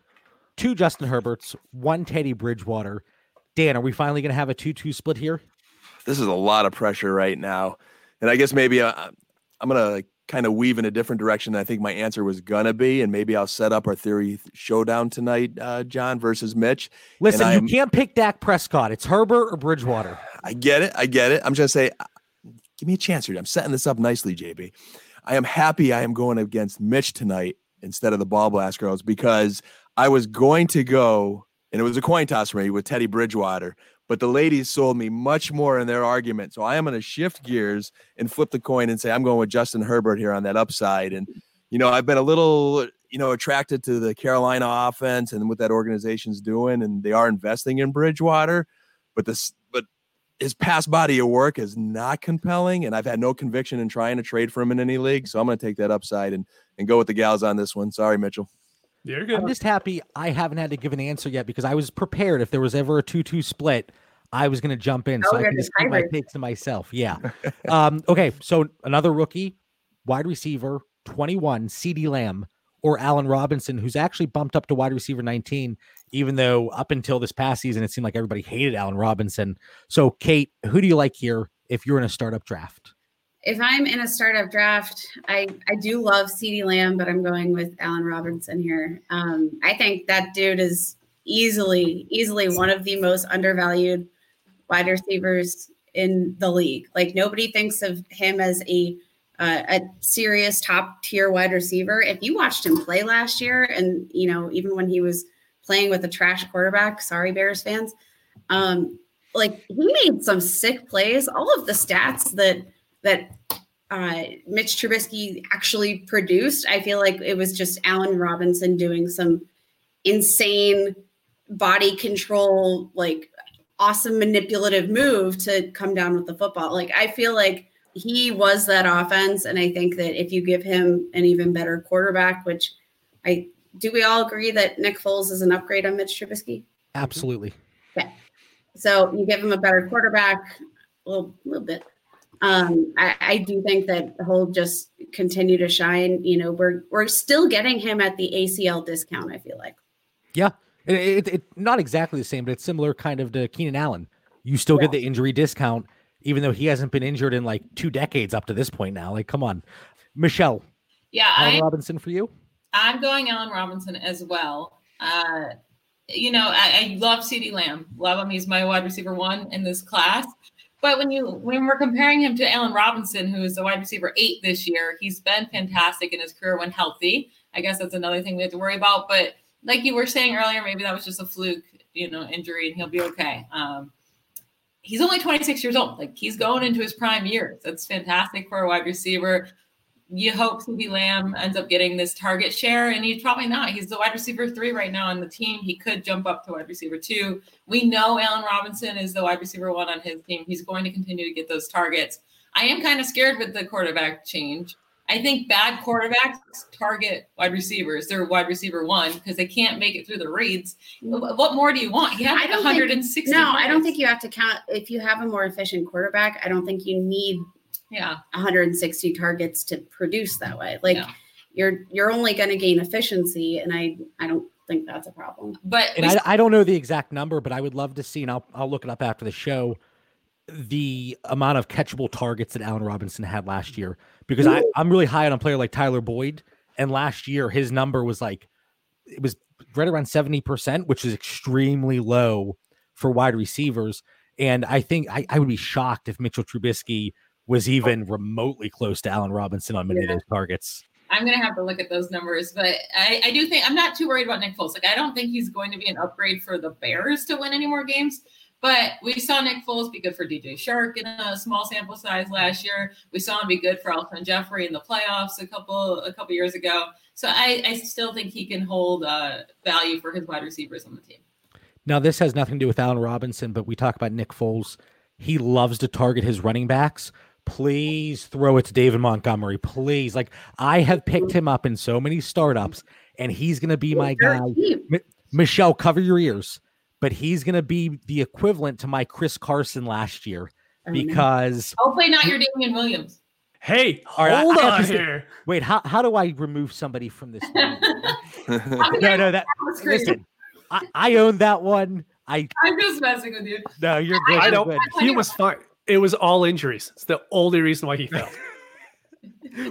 two Justin Herberts, one Teddy Bridgewater. Dan, are we finally going to have a two-two split here? this is a lot of pressure right now. And I guess maybe uh, I'm going to like kind of weave in a different direction than I think my answer was going to be. And maybe I'll set up our theory showdown tonight, uh, John versus Mitch. Listen, you can't pick Dak Prescott. It's Herbert or Bridgewater. I get it. I get it. I'm just going to say, uh, give me a chance here. I'm setting this up nicely, JB. I am happy I am going against Mitch tonight instead of the BallBlast Girls because I was going to go, and it was a coin toss for me with Teddy Bridgewater, but the ladies sold me much more in their argument. So I am going to shift gears and flip the coin and say I'm going with Justin Herbert here on that upside. And, you know, I've been a little, you know, attracted to the Carolina offense and what that organization's doing, and they are investing in Bridgewater, but this, but his past body of work is not compelling, and I've had no conviction in trying to trade for him in any league. So I'm going to take that upside and and go with the gals on this one. Sorry, Mitchell. You're good. I'm just happy I haven't had to give an answer yet because I was prepared. If there was ever a two-two split, I was going to jump in, Oh, so I can just keep my tiebreaker. takes to myself. Yeah. um, okay, so another rookie, wide receiver, 21, CeeDee Lamb or Allen Robinson, who's actually bumped up to wide receiver 19, even though up until this past season it seemed like everybody hated Allen Robinson. So, Kate, who do you like here if you're in a startup draft? If I'm in a startup draft, I I do love CeeDee Lamb, but I'm going with Allen Robinson here. Um, I think that dude is easily easily one of the most undervalued wide receivers in the league. Like nobody thinks of him as a uh, a serious top tier wide receiver. If you watched him play last year, and you know even when he was playing with a trash quarterback, sorry Bears fans, um, like he made some sick plays. All of the stats that that uh, Mitch Trubisky actually produced. I feel like it was just Allen Robinson doing some insane body control, like awesome manipulative move to come down with the football. Like I feel like he was that offense, and I think that if you give him an even better quarterback, which I do, we all agree that Nick Foles is an upgrade on Mitch Trubisky. Absolutely. Okay, so you give him a better quarterback, a little, little bit. Um, I, I do think that he'll just continue to shine. You know, we're we're still getting him at the ACL discount. I feel like. Yeah, it, it, it not exactly the same, but it's similar kind of to Keenan Allen. You still Yeah. get the injury discount, even though he hasn't been injured in like two decades up to this point now. Like, come on, Michelle, Yeah, Allen I, Robinson for you. I'm going Allen Robinson as well. Uh, you know, I, I love CeeDee Lamb. Love him. He's my wide receiver one in this class. But when you when we're comparing him to Allen Robinson, who is the wide receiver eight this year, he's been fantastic in his career when healthy. I guess that's another thing we have to worry about. But like you were saying earlier, maybe that was just a fluke, you know, injury, and he'll be okay. Um, he's only 26 years old. Like he's going into his prime years. That's fantastic for a wide receiver. You hope CeeDee Lamb ends up getting this target share, and he's probably not. He's the wide receiver three right now on the team. He could jump up to wide receiver two. We know Allen Robinson is the wide receiver one on his team. He's going to continue to get those targets. I am kind of scared with the quarterback change. I think bad quarterbacks target wide receivers. They're wide receiver one because they can't make it through the reads. What more do you want? He had I like don't think- 160. No, I don't think you have to count. If you have a more efficient quarterback, I don't think you need Yeah. 160 targets to produce that way. Like Yeah. you're you're only going to gain efficiency, and I I don't think that's a problem. But And we I, I don't know the exact number, but I would love to see, and I'll, I'll look it up after the show, the amount of catchable targets that Allen Robinson had last year. Because I, I'm really high on a player like Tyler Boyd. And last year, his number was like, it was right around 70%, which is extremely low for wide receivers. And I think I, I would be shocked if Mitchell Trubisky was even remotely close to Allen Robinson on many of those targets. I'm gonna have to look at those numbers, but I, I do think I'm not too worried about Nick Foles. Like I don't think he's going to be an upgrade for the Bears to win any more games. But we saw Nick Foles be good for DJ Chark in a small sample size last year. We saw him be good for Alshon Jeffery in the playoffs a couple a couple years ago. So I, I still think he can hold uh, value for his wide receivers on the team. Now, this has nothing to do with Allen Robinson, but we talk about Nick Foles. He loves to target his running backs. Please throw it to David Montgomery. Please. Like, I have picked him up in so many startups, and he's going to be my guy. Mi- Michelle, cover your ears. But he's going to be the equivalent to my Chris Carson last year because, Hopefully not your Damian Williams. Hey, All right, I- hold I have on to say- here. wait, how, how do I remove somebody from this? I'm no, no, that, on the screen. listen, I, I own that one. I, I'm just messing with you. no, you're good. I don't. good. He was fine. It was all injuries. It's the only reason why he fell.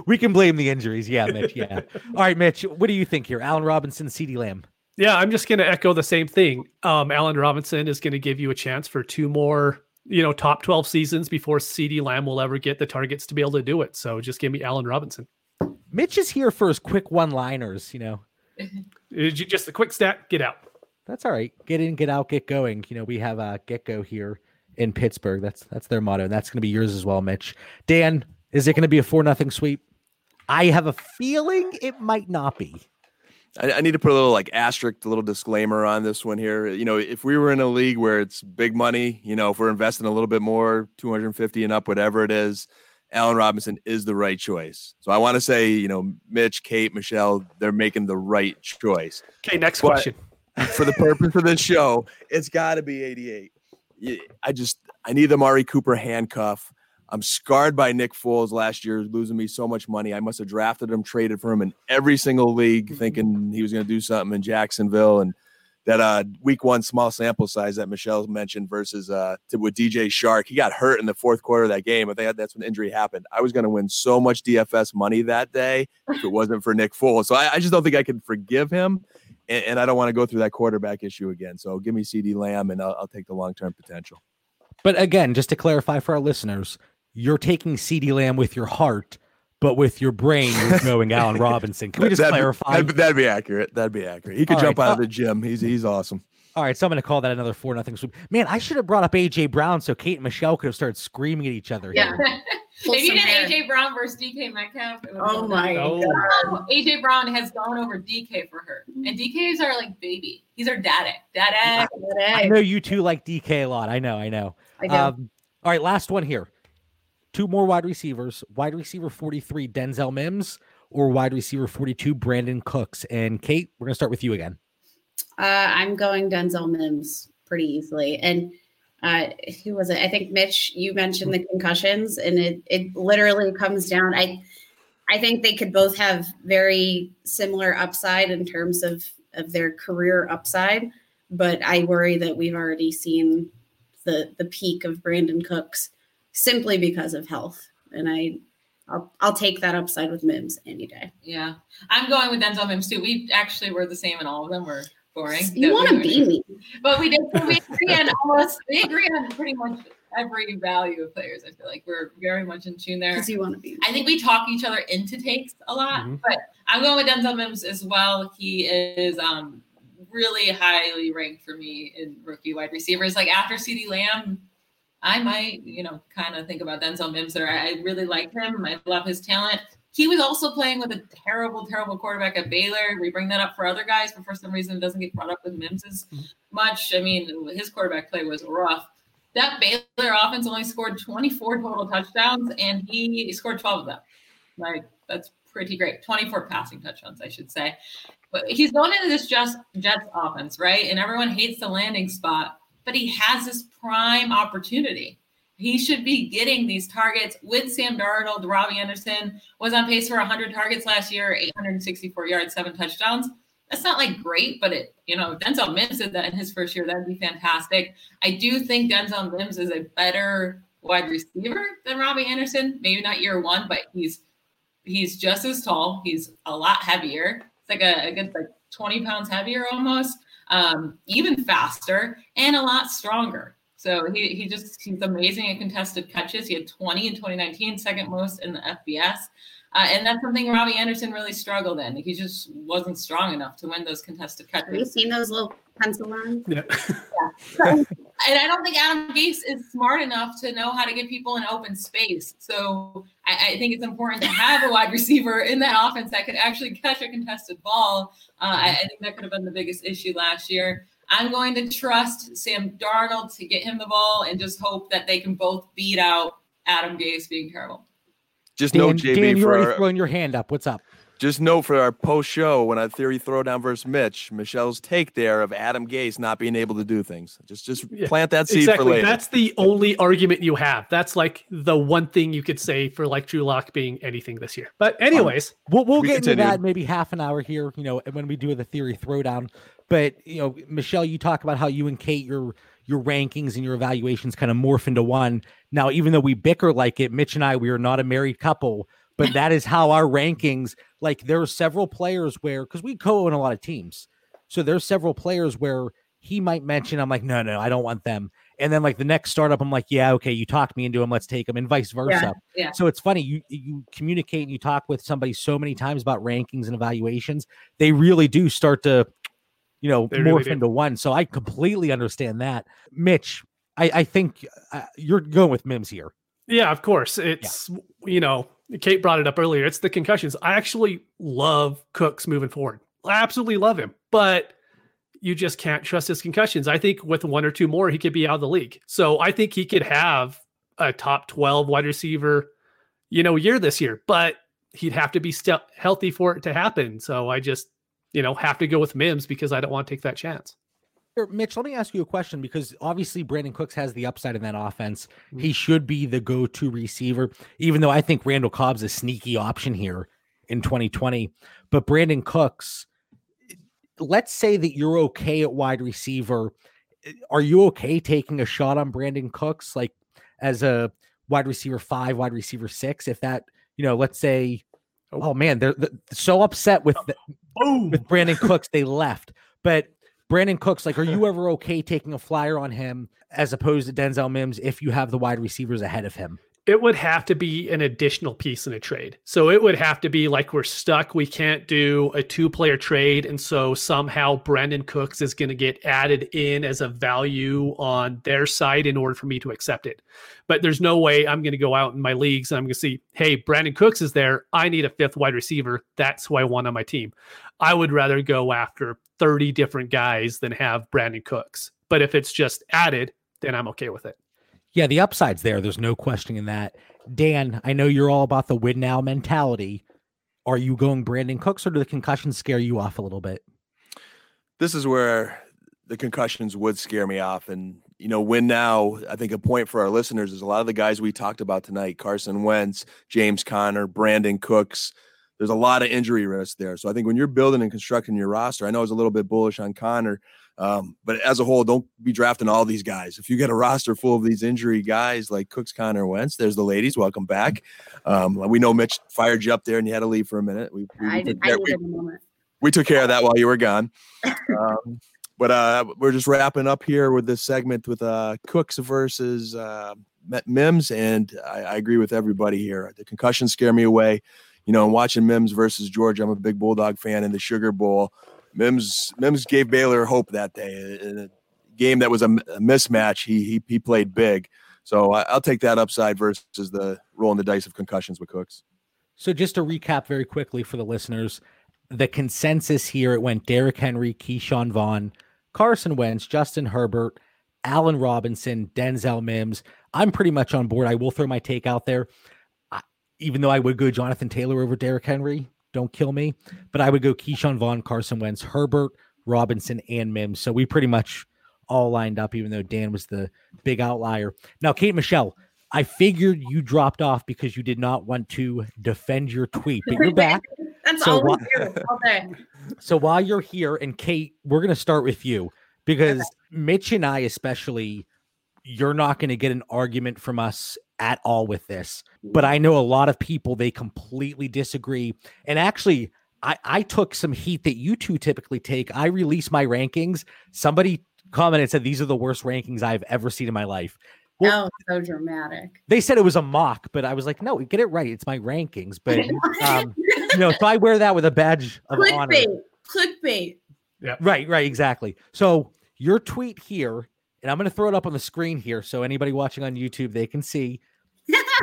We can blame the injuries. Yeah, Mitch. Yeah. All right, Mitch. What do you think here? Allen Robinson, CeeDee Lamb. Yeah, I'm just going to echo the same thing. Um, Allen Robinson is going to give you a chance for two more, you know, top 12 seasons before CeeDee Lamb will ever get the targets to be able to do it. So just give me Allen Robinson. Mitch is here for his quick one-liners. You know, Uh, Just a quick stat, get out. that's all right. Get in, get out, get going. You know, we have a get go here in Pittsburgh. That's that's their motto, and that's going to be yours as well, Mitch. Dan, is it going to be a four nothing sweep? I have a feeling it might not be. I, I need to put a little like asterisk, a little disclaimer on this one here. You know, if we were in a league where it's big money, you know, if we're investing a little bit more, 250 and up, whatever it is, Allen Robinson is the right choice. So I want to say, you know, Mitch, Kate, Michelle, they're making the right choice. Okay, next But- question. For the purpose of this show, it's got to be 88. I just, I need the Amari Cooper handcuff. I'm scarred by Nick Foles last year, losing me so much money. I must have drafted him, traded for him in every single league, thinking he was going to do something in Jacksonville. And that uh, week one small sample size that Michelle mentioned versus uh, to, with DJ Chark, he got hurt in the fourth quarter of that game. I think that's when injury happened. I was going to win so much DFS money that day if it wasn't for Nick Foles. So I, I just don't think I can forgive him. And, and I don't want to go through that quarterback issue again. So give me CeeDee Lamb and I'll, I'll take the long term potential. But again, just to clarify for our listeners, you're taking CeeDee Lamb with your heart, but with your brain, you're going Allen Robinson. Can we just that'd be- clarify? that'd, be- that'd be accurate. That'd be accurate. He could All jump right, out uh, of the gym. He's he's awesome. All right, so I'm going to call that another four nothing sweep. Man, I should have brought up AJ Brown so Kate and Michelle could have started screaming at each other. Yeah. here. pull If you some did. AJ Brown versus DK Metcalf, it would Oh my down. Oh. god. AJ Brown has gone over DK for her, and DKs are like baby. He's our daddy, daddy. I know you two like DK a lot. I know, I know. I do. Um, all right, last one here. Two more wide receivers. Wide receiver 43, Denzel Mims, or wide receiver 42, Brandin Cooks. And Kate, we're gonna start with you again. Uh, I'm going Denzel Mims pretty easily. And uh, who was it? I think Mitch, you mentioned the concussions, and it it literally comes down. I I think they could both have very similar upside in terms of of their career upside, but I worry that we've already seen the the peak of Brandin Cooks simply because of health. And I I'll I'll take that upside with Mims any day. Yeah, I'm going with Denzel Mims too. We actually were the same in all of them. We're boring. You want to be me? but we did. We agree on almost. We agree on pretty much every value of players. I feel like we're very much in tune there. Because you want to be me. I think we talk each other into takes a lot, Mhm. but I'm going with Denzel Mims as well. He is um, really highly ranked for me in rookie wide receivers. Like after CeeDee Lamb, I might, you know, kind of think about Denzel Mims there. I I really like him. I love his talent. He was also playing with a terrible, terrible quarterback at Baylor. We bring that up for other guys, but for some reason it doesn't get brought up with Mims as mm-hmm. much. I mean, his quarterback play was rough. That Baylor offense only scored 24 total touchdowns, and he scored 12 of them. Like that's pretty great. 24 passing touchdowns, I should say. But he's going into this just Jets offense, right? And everyone hates the landing spot, but he has this prime opportunity. He should be getting these targets with Sam Darnold. Robbie Anderson was on pace for 100 targets last year, 864 yards, seven touchdowns. That's not like great, but it, you know, Denzel Mims did that in his first year, that'd be fantastic. I do think Denzel Mims is a better wide receiver than Robbie Anderson. Maybe not year one, but he's he's just as tall. He's a lot heavier. It's like a, a good like 20 pounds heavier almost, um, even faster and a lot stronger. So he, he just he's amazing at contested catches. He had 20 in 2019, second most in the FBS. Uh, and that's something Robbie Anderson really struggled in. He just wasn't strong enough to win those contested catches. Have you seen those little pencil lines? Yeah. And I don't think Adam Gase is smart enough to know how to get people in open space. So I, I think it's important to have a wide receiver in that offense that could actually catch a contested ball. Uh, I, I think that could have been the biggest issue last year. I'm going to trust Sam Darnold to get him the ball and just hope that they can both beat out Adam Gase being terrible. Just know, JB, Dan, you're for already our, throwing your hand up. What's up? just know for our post show when I theory throwdown versus Mitch, Michelle's take there of Adam Gase not being able to do things. Just just Yeah, plant that seed exactly. for later. That's the only argument you have. That's like the one thing you could say for like Drew Lock being anything this year. But anyways, We'll, we'll We get into that maybe half an hour here, you know, when we do the theory throwdown. But you know, Michelle, you talk about how you and Kate your your rankings and your evaluations kind of morph into one. Now, even though we bicker like it, Mitch and I, we are not a married couple, but that is how our rankings. Like there are several players where because we co-own a lot of teams, so there's several players where he might mention, I'm like, no, no, I don't want them. And then like the next startup, I'm like, yeah, okay, you talked me into him, let's take them, and vice versa. yeah. So it's funny you you communicate and you talk with somebody so many times about rankings and evaluations, they really do start to, you know, They morph do. into one. So I completely understand that, Mitch. I, I think uh, you're going with Mims here. yeah, of course. It's you know, Kate brought it up earlier. It's the concussions. I actually love Cooks moving forward. I absolutely love him, but you just can't trust his concussions. I think with one or two more, he could be out of the league. So I think he could have a top 12 wide receiver, you know, year this year, but he'd have to be still healthy for it to happen. So I just, you know, have to go with Mims because I don't want to take that chance. Here, Mitch, let me ask you a question because obviously Brandin Cooks has the upside in that offense. Mm. He should be the go-to receiver, even though I think Randall Cobb's a sneaky option here in 2020. But Brandin Cooks, let's say that you're okay at wide receiver. Are you okay taking a shot on Brandin Cooks, like as a wide receiver five, wide receiver six? If that, you know, let's say, oh man, they're, they're so upset with the, with Brandin Cooks, they left. But Brandin Cooks, like, are you ever okay taking a flyer on him as opposed to Denzel Mims if you have the wide receivers ahead of him? It would have to be an additional piece in a trade. So it would have to be like we're stuck. We can't do a two player trade. And so somehow Brandin Cooks is going to get added in as a value on their side in order for me to accept it. But there's no way I'm going to go out in my leagues and I'm going to see, hey, Brandin Cooks is there. I need a fifth wide receiver. That's who I want on my team. I would rather go after 30 different guys than have Brandin Cooks. But if it's just added, then I'm okay with it. Yeah, the upside's there. There's no questioning that. Dan, I know you're all about the win now mentality. Are you going Brandin Cooks or do the concussions scare you off a little bit? This is where the concussions would scare me off. And, you know, win now, I think a point for our listeners is a lot of the guys we talked about tonight Carson Wentz, James Conner, Brandin Cooks. There's a lot of injury risk there. So I think when you're building and constructing your roster, I know I was a little bit bullish on Conner um, but as a whole, don't be drafting all these guys. If you get a roster full of these injury guys like Cooks, Conner, Wentz, there's the ladies. Welcome back. Um, we know Mitch fired you up there and you had to leave for a minute. We, we, I, took, care, we, we, took care of that while you were gone. Um, but uh, we're just wrapping up here with this segment with uh, Cooks versus uh, Mims, and I, I agree with everybody here. The concussions scare me away. You know, I'm watching Mims versus George, I'm a big Bulldog fan in the Sugar Bowl. Mims Mims gave Baylor hope that day in a game that was a, a mismatch. He, he he played big, so I, will take that upside versus the rolling the dice of concussions with Cooks. So just to recap very quickly for the listeners, the consensus here it went Derrick Henry, Ke'Shawn Vaughn, Carson Wentz, Justin Herbert, Allen Robinson, Denzel Mims. I'm pretty much on board. I will throw my take out there. Even though I would go Jonathan Taylor over Derrick Henry, don't kill me. But I would go Ke'Shawn Vaughn, Carson Wentz, Herbert, Robinson, and Mims. So we pretty much all lined up, even though Dan was the big outlier. Now, Kate Michelle, I figured you dropped off because you did not want to defend your tweet, but you're back. That's so all while, all day. So while you're here, and Kate, we're going to start with you because okay. Mitch and I, especially, you're not going to get an argument from us at all with this. But I know a lot of people they completely disagree. And actually, I, I took some heat that you two typically take. I release my rankings. Somebody commented and said these are the worst rankings I've ever seen in my life. Well, oh, so dramatic. They said it was a mock, but I was like, no, get it right. It's my rankings. But um, you know, so I wear that with a badge of Clickbait. honor. Clickbait. Yeah. Right, right, exactly. So your tweet here, and I'm gonna throw it up on the screen here so anybody watching on YouTube they can see.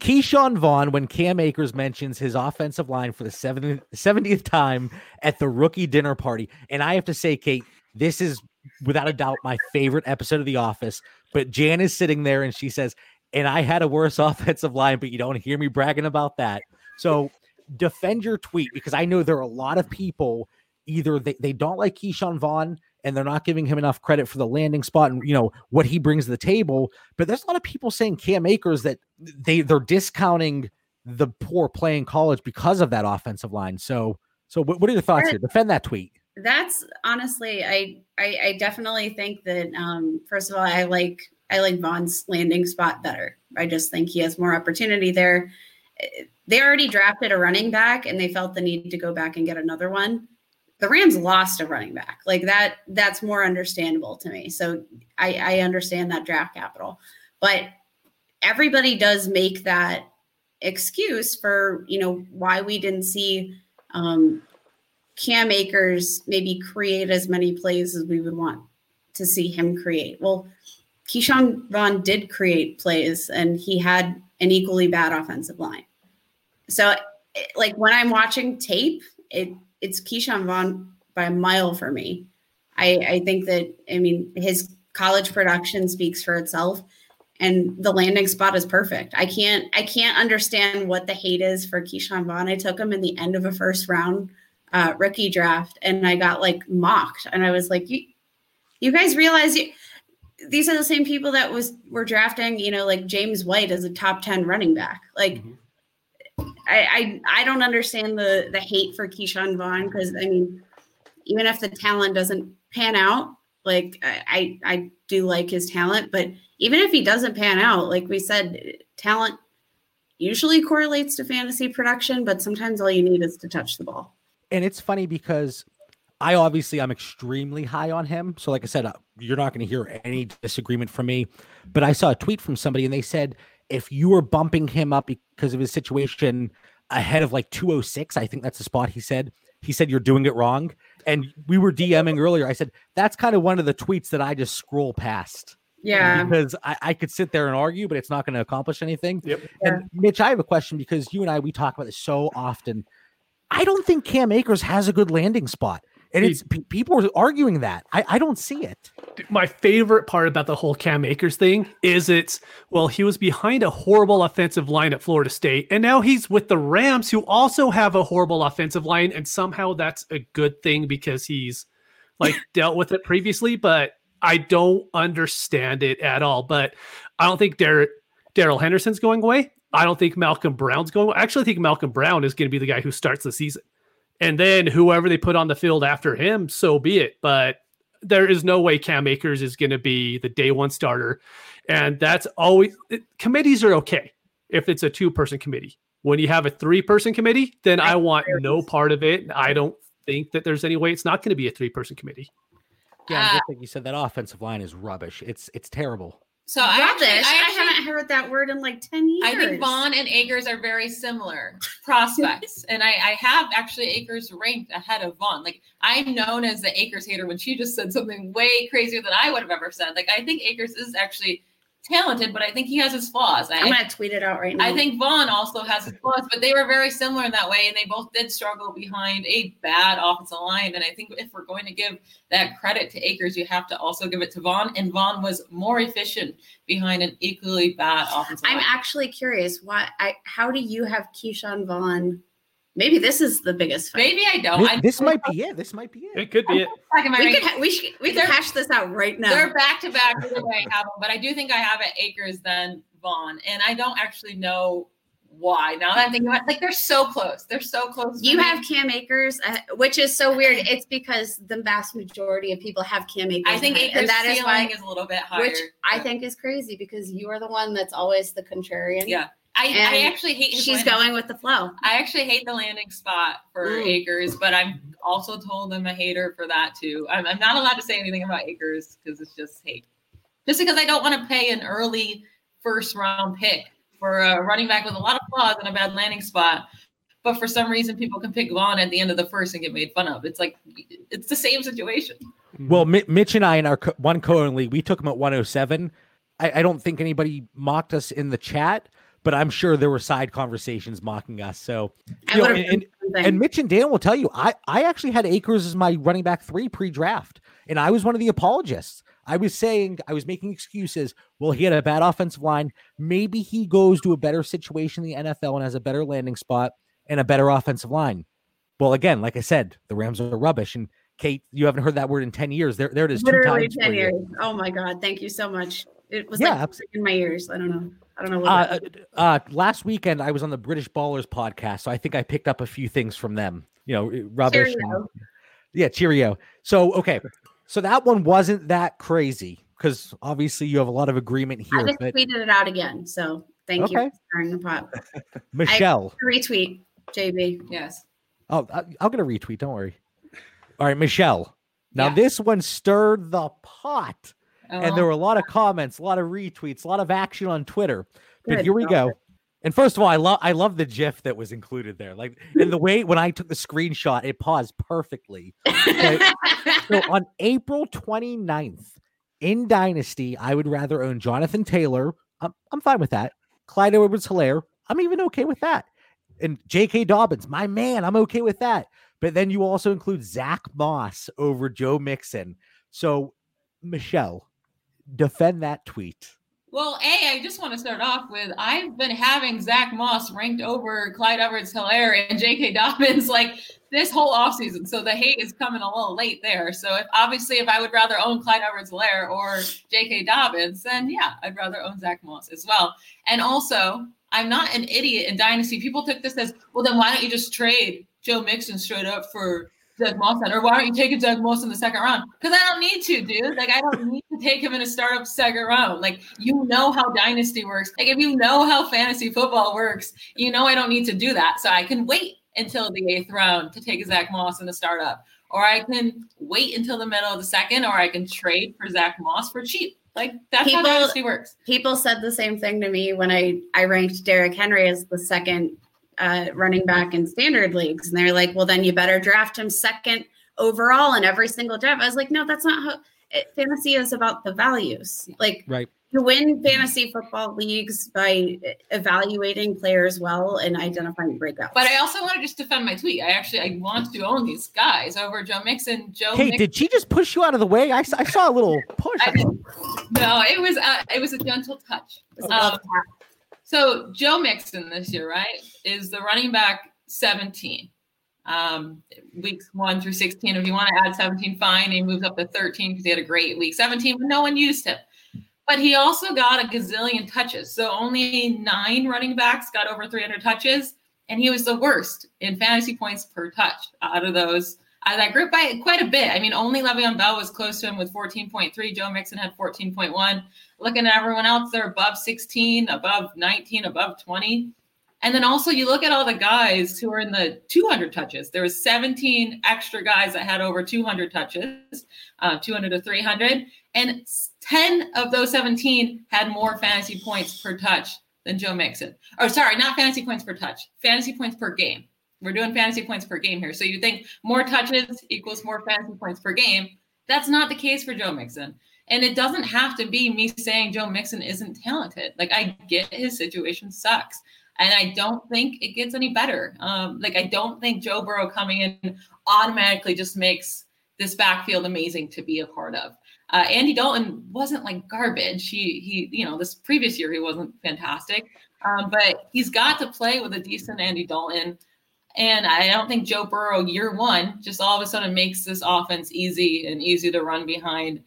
Ke'Shawn Vaughn, when Cam Akers mentions his offensive line for the 70th, 70th time at the rookie dinner party. And I have to say, Kate, this is without a doubt my favorite episode of The Office. But Jan is sitting there and she says, and I had a worse offensive line, but you don't hear me bragging about that. So defend your tweet because I know there are a lot of people either they, they don't like Ke'Shawn Vaughn and they're not giving him enough credit for the landing spot and you know what he brings to the table. But there's a lot of people saying Cam Akers that they they're discounting the poor play in college because of that offensive line. So so what, what are your thoughts here? Defend that tweet. That's honestly, I, I I definitely think that um first of all, I like I like Vaughn's landing spot better. I just think he has more opportunity there. They already drafted a running back and they felt the need to go back and get another one the Rams lost a running back. Like that, that's more understandable to me. So I, I understand that draft capital, but everybody does make that excuse for you know why we didn't see um, Cam Akers maybe create as many plays as we would want to see him create. Well, Ke'Shawn Vaughn did create plays, and he had an equally bad offensive line. So, like when I'm watching tape, it it's Ke'Shawn Vaughn by a mile for me. I, I think that I mean his college production speaks for itself and the landing spot is perfect. I can't I can't understand what the hate is for Ke'Shawn Vaughn. I took him in the end of a first round uh, rookie draft and I got like mocked and I was like you you guys realize you these are the same people that was were drafting, you know, like James White as a top 10 running back. Like mm-hmm. I, I, I don't understand the the hate for Ke'Shawn Vaughn because I mean, even if the talent doesn't pan out, like I, I do like his talent, but even if he doesn't pan out, like we said, talent usually correlates to fantasy production, but sometimes all you need is to touch the ball. And it's funny because I obviously I'm extremely high on him. So like I said, uh, you're not going to hear any disagreement from me. But I saw a tweet from somebody and they said if you were bumping him up because of his situation ahead of like 206, I think that's the spot he said. He said you're doing it wrong. And we were DMing earlier. I said that's kind of one of the tweets that I just scroll past. Yeah. Because I, I could sit there and argue, but it's not going to accomplish anything. Yep. And Mitch, I have a question because you and I we talk about this so often. I don't think Cam Akers has a good landing spot. And it's pe- people are arguing that. I, I don't see it. my favorite part about the whole Cam Akers thing is it's well, he was behind a horrible offensive line at Florida State, and now he's with the Rams, who also have a horrible offensive line, and somehow that's a good thing because he's like dealt with it previously. But I don't understand it at all. But I don't think Dar- Darrell Henderson's going away. I don't think Malcolm Brown's going. I actually think Malcolm Brown is going to be the guy who starts the season, and then whoever they put on the field after him, so be it. But there is no way Cam Akers is going to be the day one starter. And that's always it- committees are okay if it's a two person committee. When you have a three person committee, then I want no part of it. I don't think that there's any way it's not going to be a three person committee. Yeah, and Uh, just like you said, that offensive line is rubbish. It's it's terrible. So I actually, I, I, haven't heard that word in like 10 years. I think Vaughn and Akers are very similar prospects, and I, I have actually Akers ranked ahead of Vaughn. Like I'm known as the Akers hater when she just said something way crazier than I would have ever said. Like I think Akers is actually talented, but I think he has his flaws. I, I'm going to tweet it out right now. I think Vaughn also has his flaws, but they were very similar in that way, and they both did struggle behind a bad offensive line. And I think if we're going to give that credit to Akers, you have to also give it to Vaughn. And Vaughn was more efficient behind an equally bad offensive line. I'm actually curious. Why? I, how do you have Ke'Shawn Vaughn? Maybe this is the biggest fight. Maybe I don't. This, I, this might be it. This might be it. It could be it. back in my We rank- could ha- we should we could hash this out right now. They're back to back either way I have them, but I do think I have it Akers then Vaughn, and I don't actually know why. Now that I'm thinking about, like they're so close. They're so close. You me. have Cam Akers, uh, which is so weird. It's because the vast majority of people have Cam Akers, I think ahead, Akers' and that is ceiling why, is a little bit higher. which I think is crazy because you are the one that's always the contrarian. Yeah. I, I actually hate. his she's landing going with the flow. I actually hate the landing spot for Mm. Akers, but I'm also told I'm a hater for that too. I'm, I'm not allowed to say anything about Akers because it's just hate. Just because I don't want to pay an early first round pick for a running back with a lot of flaws and a bad landing spot. But for some reason, people can pick Vaughn at the end of the first and get made fun of. It's like, it's the same situation. Well, Mi- Mitch and I in our co- one co league, we took him at 107. I, I don't think anybody mocked us in the chat, but I'm sure there were side conversations mocking us. So, know, and, and, and Mitch and Dan will tell you, I, I actually had Akers as my running back three pre draft, and I was one of the apologists. I was saying, I was making excuses. Well, he had a bad offensive line. Maybe he goes to a better situation in the NFL and has a better landing spot and a better offensive line. Well, again, like I said, the Rams are rubbish. And Kate, you haven't heard that word in 10 years. There, there it is. two literally times ten for you. years. Oh my god! Thank you so much. It was Yeah, like in my ears. I don't know. I don't know what. Uh, uh, uh, last weekend, I was on the British Ballers podcast, so I think I picked up a few things from them. You know, rubbish. Cheerio. yeah, cheerio. So, okay, so that one wasn't that crazy because obviously you have a lot of agreement I here. just But tweeted it out again. So thank you Okay. for the pot. Michelle, Retweet, JB. Yes. oh, I- I'll get a retweet. Don't worry. All right, Michelle. Now Yeah. this one stirred the pot, Oh, and there were a lot of comments, a lot of retweets, a lot of action on Twitter. But Good here we God. go. And first of all, I love I love the GIF that was included there. Like in the way when I took the screenshot, it paused perfectly. So on April 29th in Dynasty, I would rather own Jonathan Taylor. I'm, I'm fine with that. Clyde Edwards Helaire. I'm even okay with that. And J.K. Dobbins, my man, I'm okay with that. But then you also include Zach Moss over Joe Mixon. So, Michelle, defend that tweet. Well, A, I just want to start off with I've been having Zach Moss ranked over Clyde Edwards Helaire and J.K. Dobbins like this whole offseason. So the hate is coming a little late there. So if obviously if I would rather own Clyde Edwards Helaire or J.K. Dobbins, then yeah, I'd rather own Zach Moss as well. And also, I'm not an idiot in Dynasty. People took this as, well, then why don't you just trade Joe Mixon straight up for Zach Moss? Or why aren't you taking Zach Moss in the second round? Because I don't need to, dude. Like, I don't need to take him in a startup second round. Like, you know how Dynasty works. Like, if you know how fantasy football works, you know I don't need to do that. So I can wait until the eighth round to take Zach Moss in the startup. or I can wait until the middle of the second, or I can trade for Zach Moss for cheap. Like that's People- how dynasty works. People said the same thing to me when I I ranked Derrick Henry as the second uh, running back in standard leagues, and they're like, "Well, then you better draft him second overall in every single draft." I was like, "No, that's not how it, fantasy is about the values. Like Right. you win fantasy football leagues by evaluating players well and identifying breakouts." But I also want to just defend my tweet. I actually I want to own these guys over Joe Mixon. Joe Hey, Mixon. did she just push you out of the way? I saw a little push. I didn't- no, it was uh, it was a gentle touch. It's Um, tap. So Joe Mixon this year, right, is the running back 17. Um, weeks one through 16. If you want to add 17, fine. He moves up to 13 because he had a great week 17, but no one used him. But he also got a gazillion touches. So only nine running backs got over 300 touches, and he was the worst in fantasy points per touch out of those out of that group by quite a bit. I mean, only Le'Veon Bell was close to him with 14.3. Joe Mixon had 14.1 looking at everyone else, they're above 16, above 19, above 20. And then also you look at all the guys who are in the 200 touches. There was 17 extra guys that had over 200 touches, uh, 200 to 300, and 10 of those 17 had more fantasy points per touch than Joe Mixon. Or sorry, not fantasy points per touch, fantasy points per game. We're doing fantasy points per game here. So you think more touches equals more fantasy points per game. That's not the case for Joe Mixon. And it doesn't have to be me saying Joe Mixon isn't talented. Like I get his situation sucks. And I don't think it gets any better. Um, like I don't think Joe Burrow coming in automatically just makes this backfield amazing to be a part of. Uh, Andy Dalton wasn't like garbage. He he, you know, this previous year he wasn't fantastic. Um, but he's got to play with a decent Andy Dalton. And I don't think Joe Burrow, year one, just all of a sudden makes this offense easy and easy to run behind.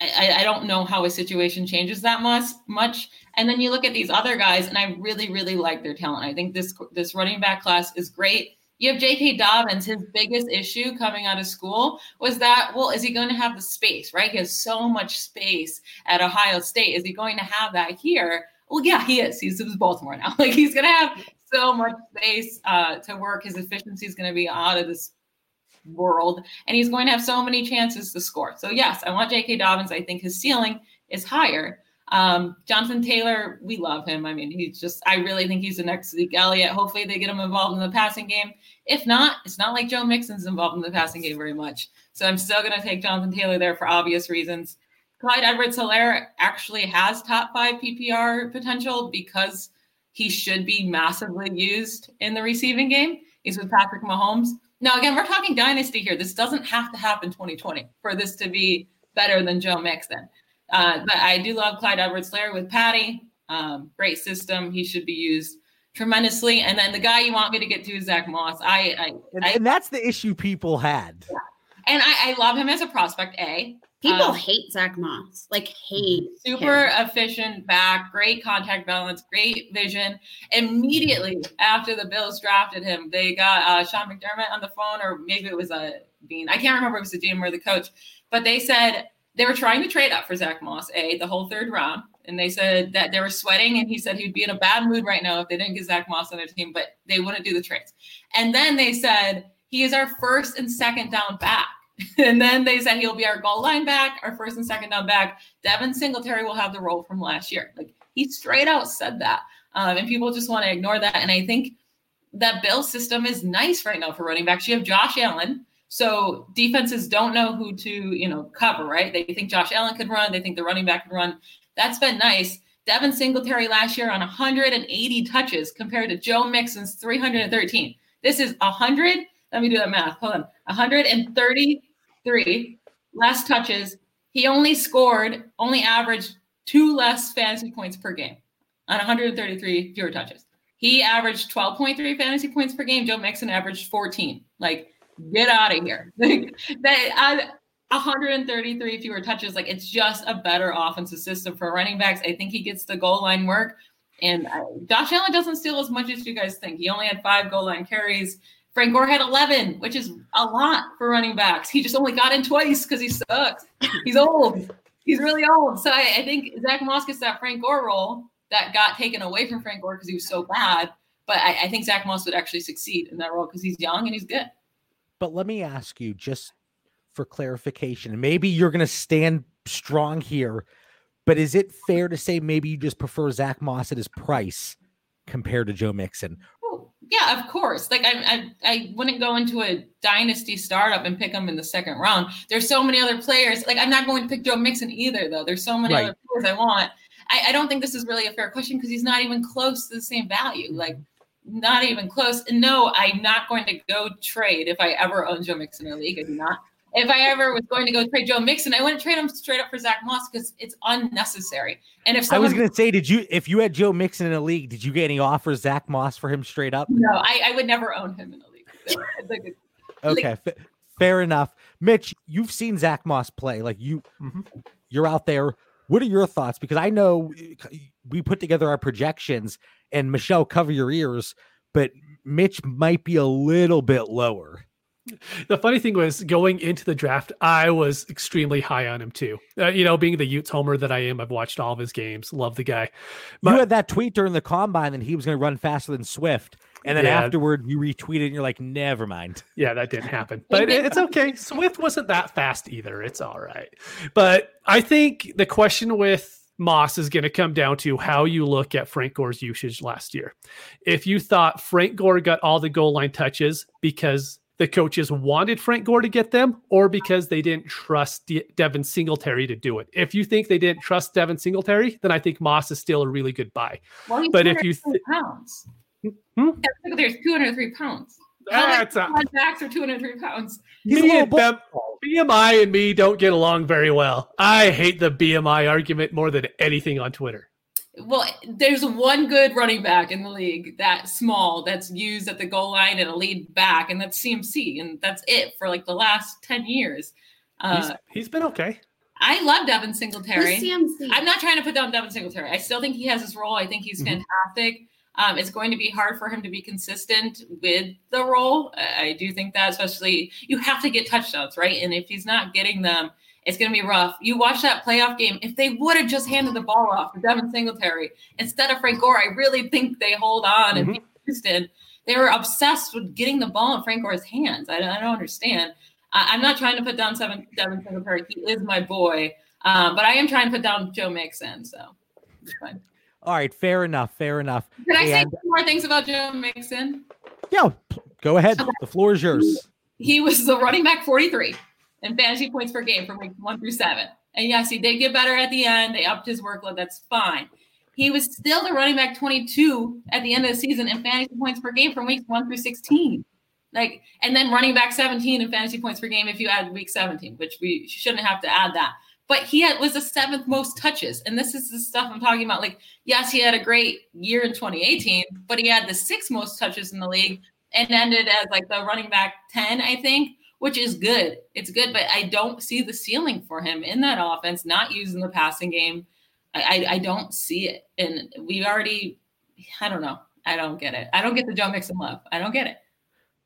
I, I don't know how a situation changes that much. Much, and then you look at these other guys, and I really, really like their talent. I think this this running back class is great. You have J.K. Dobbins. His biggest issue coming out of school was that, well, is he going to have the space? Right? He has so much space at Ohio State. Is he going to have that here? Well, yeah, he is. He's in Baltimore now. Like he's going to have so much space uh, to work. His efficiency is going to be out of this world, and he's going to have so many chances to score. So yes, I want J.K. Dobbins. I think his ceiling is higher. Um, Jonathan Taylor, we love him. I mean, he's just. I really think he's the next Zeke Elliott. Hopefully, they get him involved in the passing game. If not, it's not like Joe Mixon's involved in the passing game very much. So I'm still going to take Jonathan Taylor there for obvious reasons. Clyde Edwards Helaire actually has top five PPR potential because he should be massively used in the receiving game. He's with Patrick Mahomes. Now, again, we're talking dynasty here. This doesn't have to happen 2020 for this to be better than Joe Mixon. Uh, but I do love Clyde Edwards Helaire with Patty. Um, great system. He should be used tremendously. And then the guy you want me to get to is Zach Moss. I, I, and, I and that's the issue people had. and I, I love him as a prospect. A People um, hate Zach Moss, like hate super him. efficient back, great contact balance, great vision. Immediately after the Bills drafted him, they got uh, Sean McDermott on the phone, or maybe it was a Beane. I can't remember if it was the GM or the coach, but they said they were trying to trade up for Zach Moss, a the whole third round, and they said that they were sweating, and he said he'd be in a bad mood right now if they didn't get Zach Moss on their team, but they wouldn't do the trades. And then they said he is our first and second down back. And then they said he'll be our goal line back, our first and second down back. Devin Singletary will have the role from last year. Like he straight out said that. Um, and people just want to ignore that. And I think that Bill system is nice right now for running backs. You have Josh Allen. So defenses don't know who to, you know, cover, right? They think Josh Allen could run. They think the running back could run. That's been nice. Devin Singletary last year on 180 touches compared to Joe Mixon's 313. This is 100. Let me do that math. Hold on. 133 less touches. He only scored, only averaged two less fantasy points per game on 133 fewer touches. He averaged 12.3 fantasy points per game. Joe Mixon averaged 14. Like, get out of here. That, uh, 133 fewer touches. Like, it's just a better offensive system for running backs. I think he gets the goal line work. And uh, Josh Allen doesn't steal as much as you guys think. He only had five goal line carries. Frank Gore had 11, which is a lot for running backs. He just only got in twice because he sucks. He's old. He's really old. So I, I think Zach Moss gets that Frank Gore role that got taken away from Frank Gore because he was so bad. But I, I think Zach Moss would actually succeed in that role because he's young and he's good. But let me ask you, just for clarification. Maybe you're going to stand strong here, but is it fair to say maybe you just prefer Zach Moss at his price compared to Joe Mixon? Yeah, of course. Like I, I, I wouldn't go into a dynasty startup and pick him in the second round. There's so many other players. Like I'm not going to pick Joe Mixon either, though. There's so many Right. other players I want. I, I don't think this is really a fair question because he's not even close to the same value. Like not even close. And no, I'm not going to go trade if I ever own Joe Mixon in a league. I do not. If I ever was going to go trade Joe Mixon, I wouldn't trade him straight up for Zach Moss because it's unnecessary. And if I was going to say, did you, if you had Joe Mixon in a league, did you get any offers Zach Moss for him straight up? no, I, I would never own him in a league. So, like, Okay, fa- fair enough. Mitch, you've seen Zach Moss play. Like you, Mhm. you're out there. What are your thoughts? Because I know uh, we put together our projections, and Michelle, cover your ears. But Mitch might be a little bit lower. The funny thing was going into the draft, I was extremely high on him too. Uh, you know, being the Utes homer that I am, I've watched all of his games. Love the guy. you had that tweet during the combine that he was going to run faster than Swift, and then Yeah. afterward you retweeted, and you're like, never mind. Yeah, that didn't happen. But it- it's okay. Swift wasn't that fast either. It's all right. But I think the question with Moss is going to come down to how you look at Frank Gore's usage last year. If you thought Frank Gore got all the goal line touches because the coaches wanted Frank Gore to get them or because they didn't trust De- Devin Singletary to do it. If you think they didn't trust Devin Singletary, then I think Moss is still a really good buy. well, he's But if you 203 pounds, Hmm? Yeah, there's 203 pounds. That's a, backs are 203 pounds? He's me little and Bem- BMI and me don't get along very well. I hate the BMI argument more than anything on Twitter. Well, there's one good running back in the league that small that's used at the goal line and a lead back, and that's CMC, and that's it for like the last 10 years. He's, Uh, he's been okay. I love Devin Who's Singletary. CMC? I'm not trying to put down Devin Singletary. I still think he has his role. I think he's Mhm. fantastic. Um, it's going to be hard for him to be consistent with the role. I I do think that, especially you have to get touchdowns, right? And if he's not getting them, it's going to be rough. You watch that playoff game. If they would have just handed the ball off to Devin Singletary instead of Frank Gore, I really think they hold on and beat Houston. They were obsessed with getting the ball in Frank Gore's hands. I, I don't understand. I, I'm not trying to put down seven, Devin Singletary. He is my boy. Um, but I am trying to put down Joe Mixon. So it's fine. All right, fair enough. Fair enough. Can I say two more things about Joe Mixon? Yeah, go ahead. The floor is yours. He was the running back 43 in fantasy points per game from week one through seven. And yes, he did get better at the end. They upped his workload. That's fine. He was still the running back 22 at the end of the season in fantasy points per game from weeks one through 16. Like, and then running back 17 in fantasy points per game if you add week 17, which we shouldn't have to add that. But he had, was the seventh most touches. And this is the stuff I'm talking about. Like, yes, he had a great year in 2018, but he had the sixth most touches in the league and ended as like the running back 10, I think, which is good. It's good, but I don't see the ceiling for him in that offense, not using the passing game. I, I, I don't see it. And we already, I don't know. I don't get it. I don't get the Joe Mixon love. I don't get it.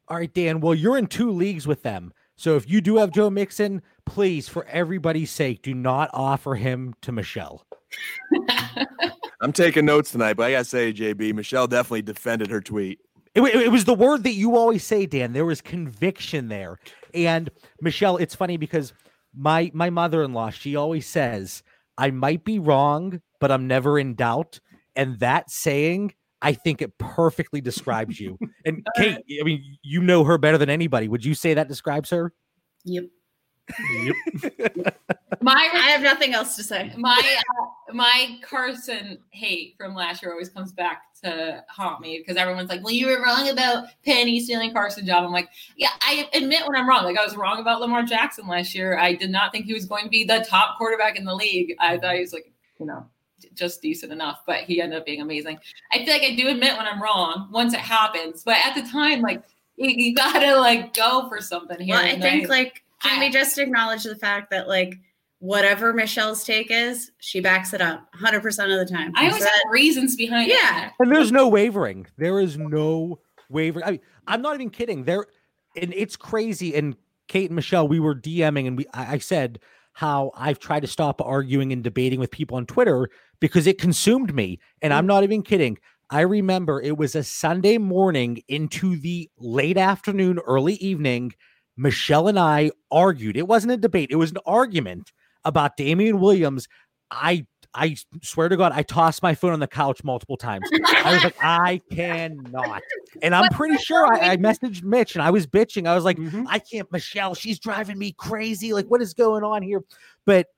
All right, Dan. Well, you're in two leagues with them. So if you do have Joe Mixon, please, for everybody's sake, do not offer him to Michelle. I'm taking notes tonight, but I gotta say, JB, Michelle definitely defended her tweet. It, wa- it was the word that you always say, Dan. There was conviction there. And Michelle, it's funny because my my mother-in-law, she always says, I might be wrong, but I'm never in doubt. And that saying, I think it perfectly describes you. And Kate, I mean, you know her better than anybody. Would you say that describes her? Yep. My I have nothing else to say. my uh, my Carson hate from last year always comes back to haunt me because everyone's like, "Well, you were wrong about Penny stealing Carson job." I'm like, "Yeah, I admit when I'm wrong. Like I was wrong about Lamar Jackson last year. I did not think he was going to be the top quarterback in the league. I thought he was like, you know, just decent enough, but he ended up being amazing. I feel like I do admit when I'm wrong once it happens, but at the time, like you, you gotta like go for something here. Well, I and think like can I- we just acknowledge the fact that like whatever Michelle's take is, she backs it up 100% of the time. I always So have reasons behind it. Yeah. And there's no wavering. There is no wavering. I mean, I'm not even kidding. There, and it's crazy. And Kate and Michelle, we were DMing, and we I I said how I've tried to stop arguing and debating with people on Twitter because it consumed me. And I'm not even kidding. I remember it was a Sunday morning into the late afternoon, early evening Michelle and I argued. It wasn't a debate, it was an argument about Damien Williams. I I swear to God, I tossed my phone on the couch multiple times. I was like, I cannot. And I'm pretty sure I, I messaged Mitch and I was bitching. I was like, Mhm. I can't, Michelle, she's driving me crazy. Like, what is going on here? But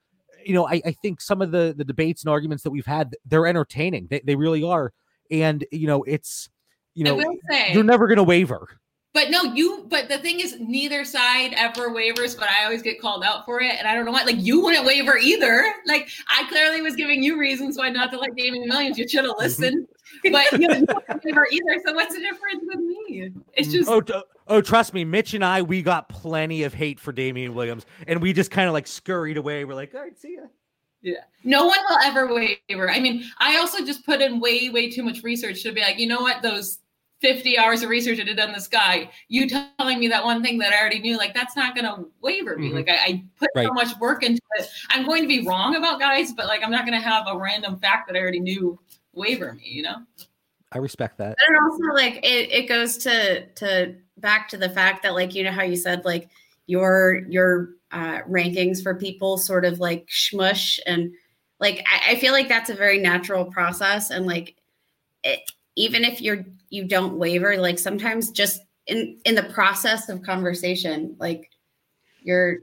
you know, I, I think some of the the debates and arguments that we've had, they're entertaining. They, they really are. And you know, it's you know, say, you're never gonna waver. But no, you. But the thing is, neither side ever wavers. But I always get called out for it, and I don't know why. Like you wouldn't waver either. Like I clearly was giving you reasons why not to like Damien Williams. You should have mm-hmm. listened. But you, know, you wouldn't waver either. So what's the difference with me? It's mm. just Oh, t- oh, trust me, Mitch and I, we got plenty of hate for Damien Williams, and we just kind of like scurried away. We're like, all right, see ya. Yeah. No one will ever waver. I mean, I also just put in way, way too much research to be like, you know what, those 50 hours of research I did on this guy, you telling me that one thing that I already knew, like that's not gonna waver me. Mhm. Like I, I put Right. so much work into it. I'm going to be wrong about guys, but like I'm not gonna have a random fact that I already knew waver me, you know? I respect that. But it also like it, it goes to to back to the fact that like you know how you said like your your uh, rankings for people sort of like smush and like I, I feel like that's a very natural process and like it, even if you're you don't waver like sometimes just in in the process of conversation like your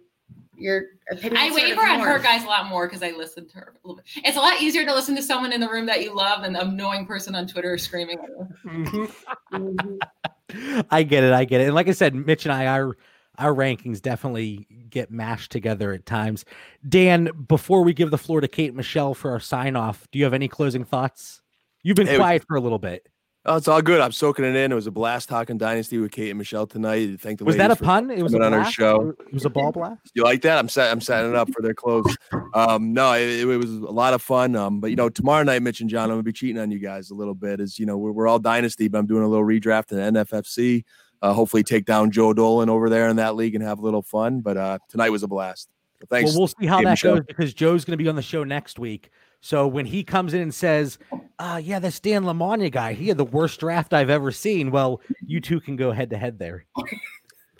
your opinion I waver on her guys a lot more because I listen to her a little bit. It's a lot easier to listen to someone in the room that you love than a knowing person on Twitter screaming at you. Mhm. Mhm. I get it. I get it. And like I said, Mitch and I, our our rankings definitely get mashed together at times. Dan, before we give the floor to Kate and Michelle for our sign off, do you have any closing thoughts? You've been Hey, quiet for a little bit. Oh, it's all good. I'm soaking it in. It was a blast talking Dynasty with Kate and Michelle tonight. Thank the Was that a pun? It was a on our show. It was a ball blast. You like that? I'm set. I'm setting it up for their close. Um, no, it, it was a lot of fun. Um, but you know, tomorrow night, Mitch and John, I'm gonna be cheating on you guys a little bit. As you know, we're, we're all dynasty, but I'm doing a little redraft in NFFC. Uh, hopefully, take down Joe Dolan over there in that league and have a little fun. But uh, tonight was a blast. So thanks. Well, we'll see how Kate that Michelle. goes because Joe's going to be on the show next week. So when he comes in and says, uh, yeah, that Dan Lamagna guy, he had the worst draft I've ever seen. Well, you two can go head to head there.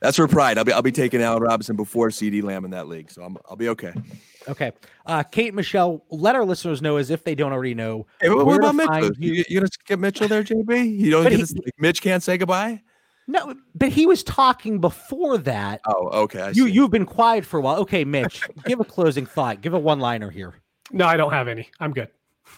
That's for pride. I'll be I'll be taking Allen Robinson before CeeDee Lamb in that league, so I'm, I'll be okay. Okay. Uh, Kate, Michelle, let our listeners know as if they don't already know. Hey, what, about Mitchell? You, you- you gonna skip Mitchell there, JB? You don't get he- to, like, Mitch can't say goodbye. No, but he was talking before that. Oh, okay. You you've been quiet for a while. Okay, Mitch, give a closing thought. Give a one liner here. No, I don't have any. I'm good.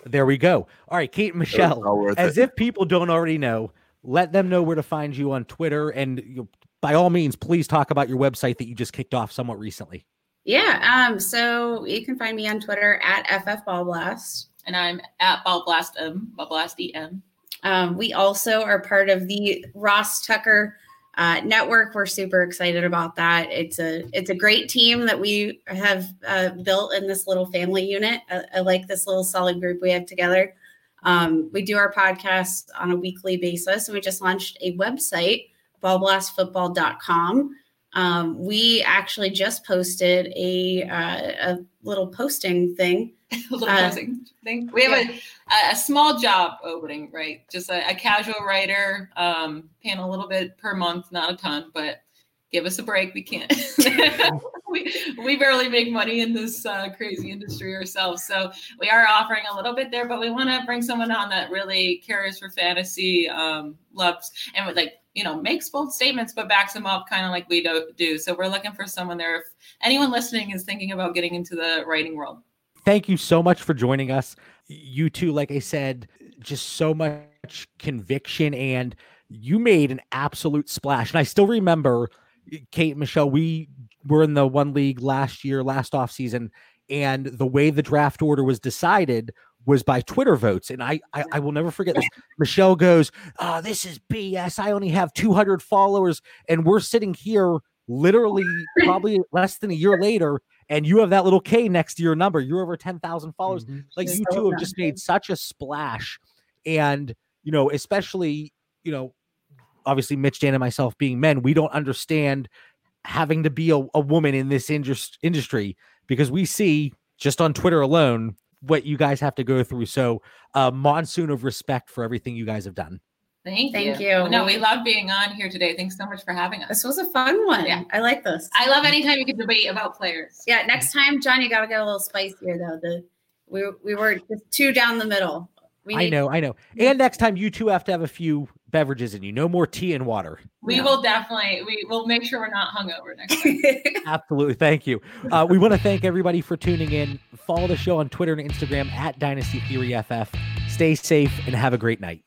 There we go. All right, Kate and Michelle. As it. if people don't already know, let them know where to find you on Twitter, and you, by all means, please talk about your website that you just kicked off somewhat recently. yeah um so you can find me on twitter at ffballblast And I'm at BallBlast M, BallBlast EM. Um, we also are part of the Ross Tucker uh, network. We're super excited about that. It's a it's a great team that we have uh, built in this little family unit. I, I like this little solid group we have together. Um, we do our podcast on a weekly basis, and we just launched a website, ballblastfootball.com. Um, we actually just posted a, uh, a little posting thing little Uh, closing thing. We have a, a small job opening, right? Just a, a casual writer, um, paying a little bit per month, not a ton, but give us a break. We can't. we, we barely make money in this uh, crazy industry ourselves. So we are offering a little bit there, but we want to bring someone on that really cares for fantasy, um, loves, and would like, you know, makes bold statements, but backs them up kind of like we do, do. So we're looking for someone there. If anyone listening is thinking about getting into the writing world. Thank you so much for joining us. You two, like I said, just so much conviction, and you made an absolute splash. And I still remember, eh, Kate and Michelle, we were in the one league last year, last off season, and the way the draft order was decided was by Twitter votes. And I, I, I will never forget this. Michelle goes, "Oh, this is BS. I only have 200 followers, and we're sitting here." Literally, probably less than a year later, and you have that little K next to your number. You're over 10,000 followers. Like Just you so two have just made such a splash. And, you know, especially, you know, obviously Mitch, Dan, and myself being men, we don't understand having to be a, a woman in this indus- industry because we see just on Twitter alone what you guys have to go through. So, uh, monsoon of respect for everything you guys have done. Thank, Thank you. you. No, we love being on here today. Thanks so much for having us. This was a fun one. Yeah. I like this. I love anytime you can debate about players. yeah, next time, John, you gotta get a little spicier though. The we we were just two down the middle. We I know, I know. And next time you two have to have a few beverages in you. No more tea and water. We No. will definitely we will make sure we're not hungover next time. Absolutely. Thank you. Uh, we want to thank everybody for tuning in. Follow the show on Twitter and Instagram at Dynasty Theory FF. Stay safe and have a great night.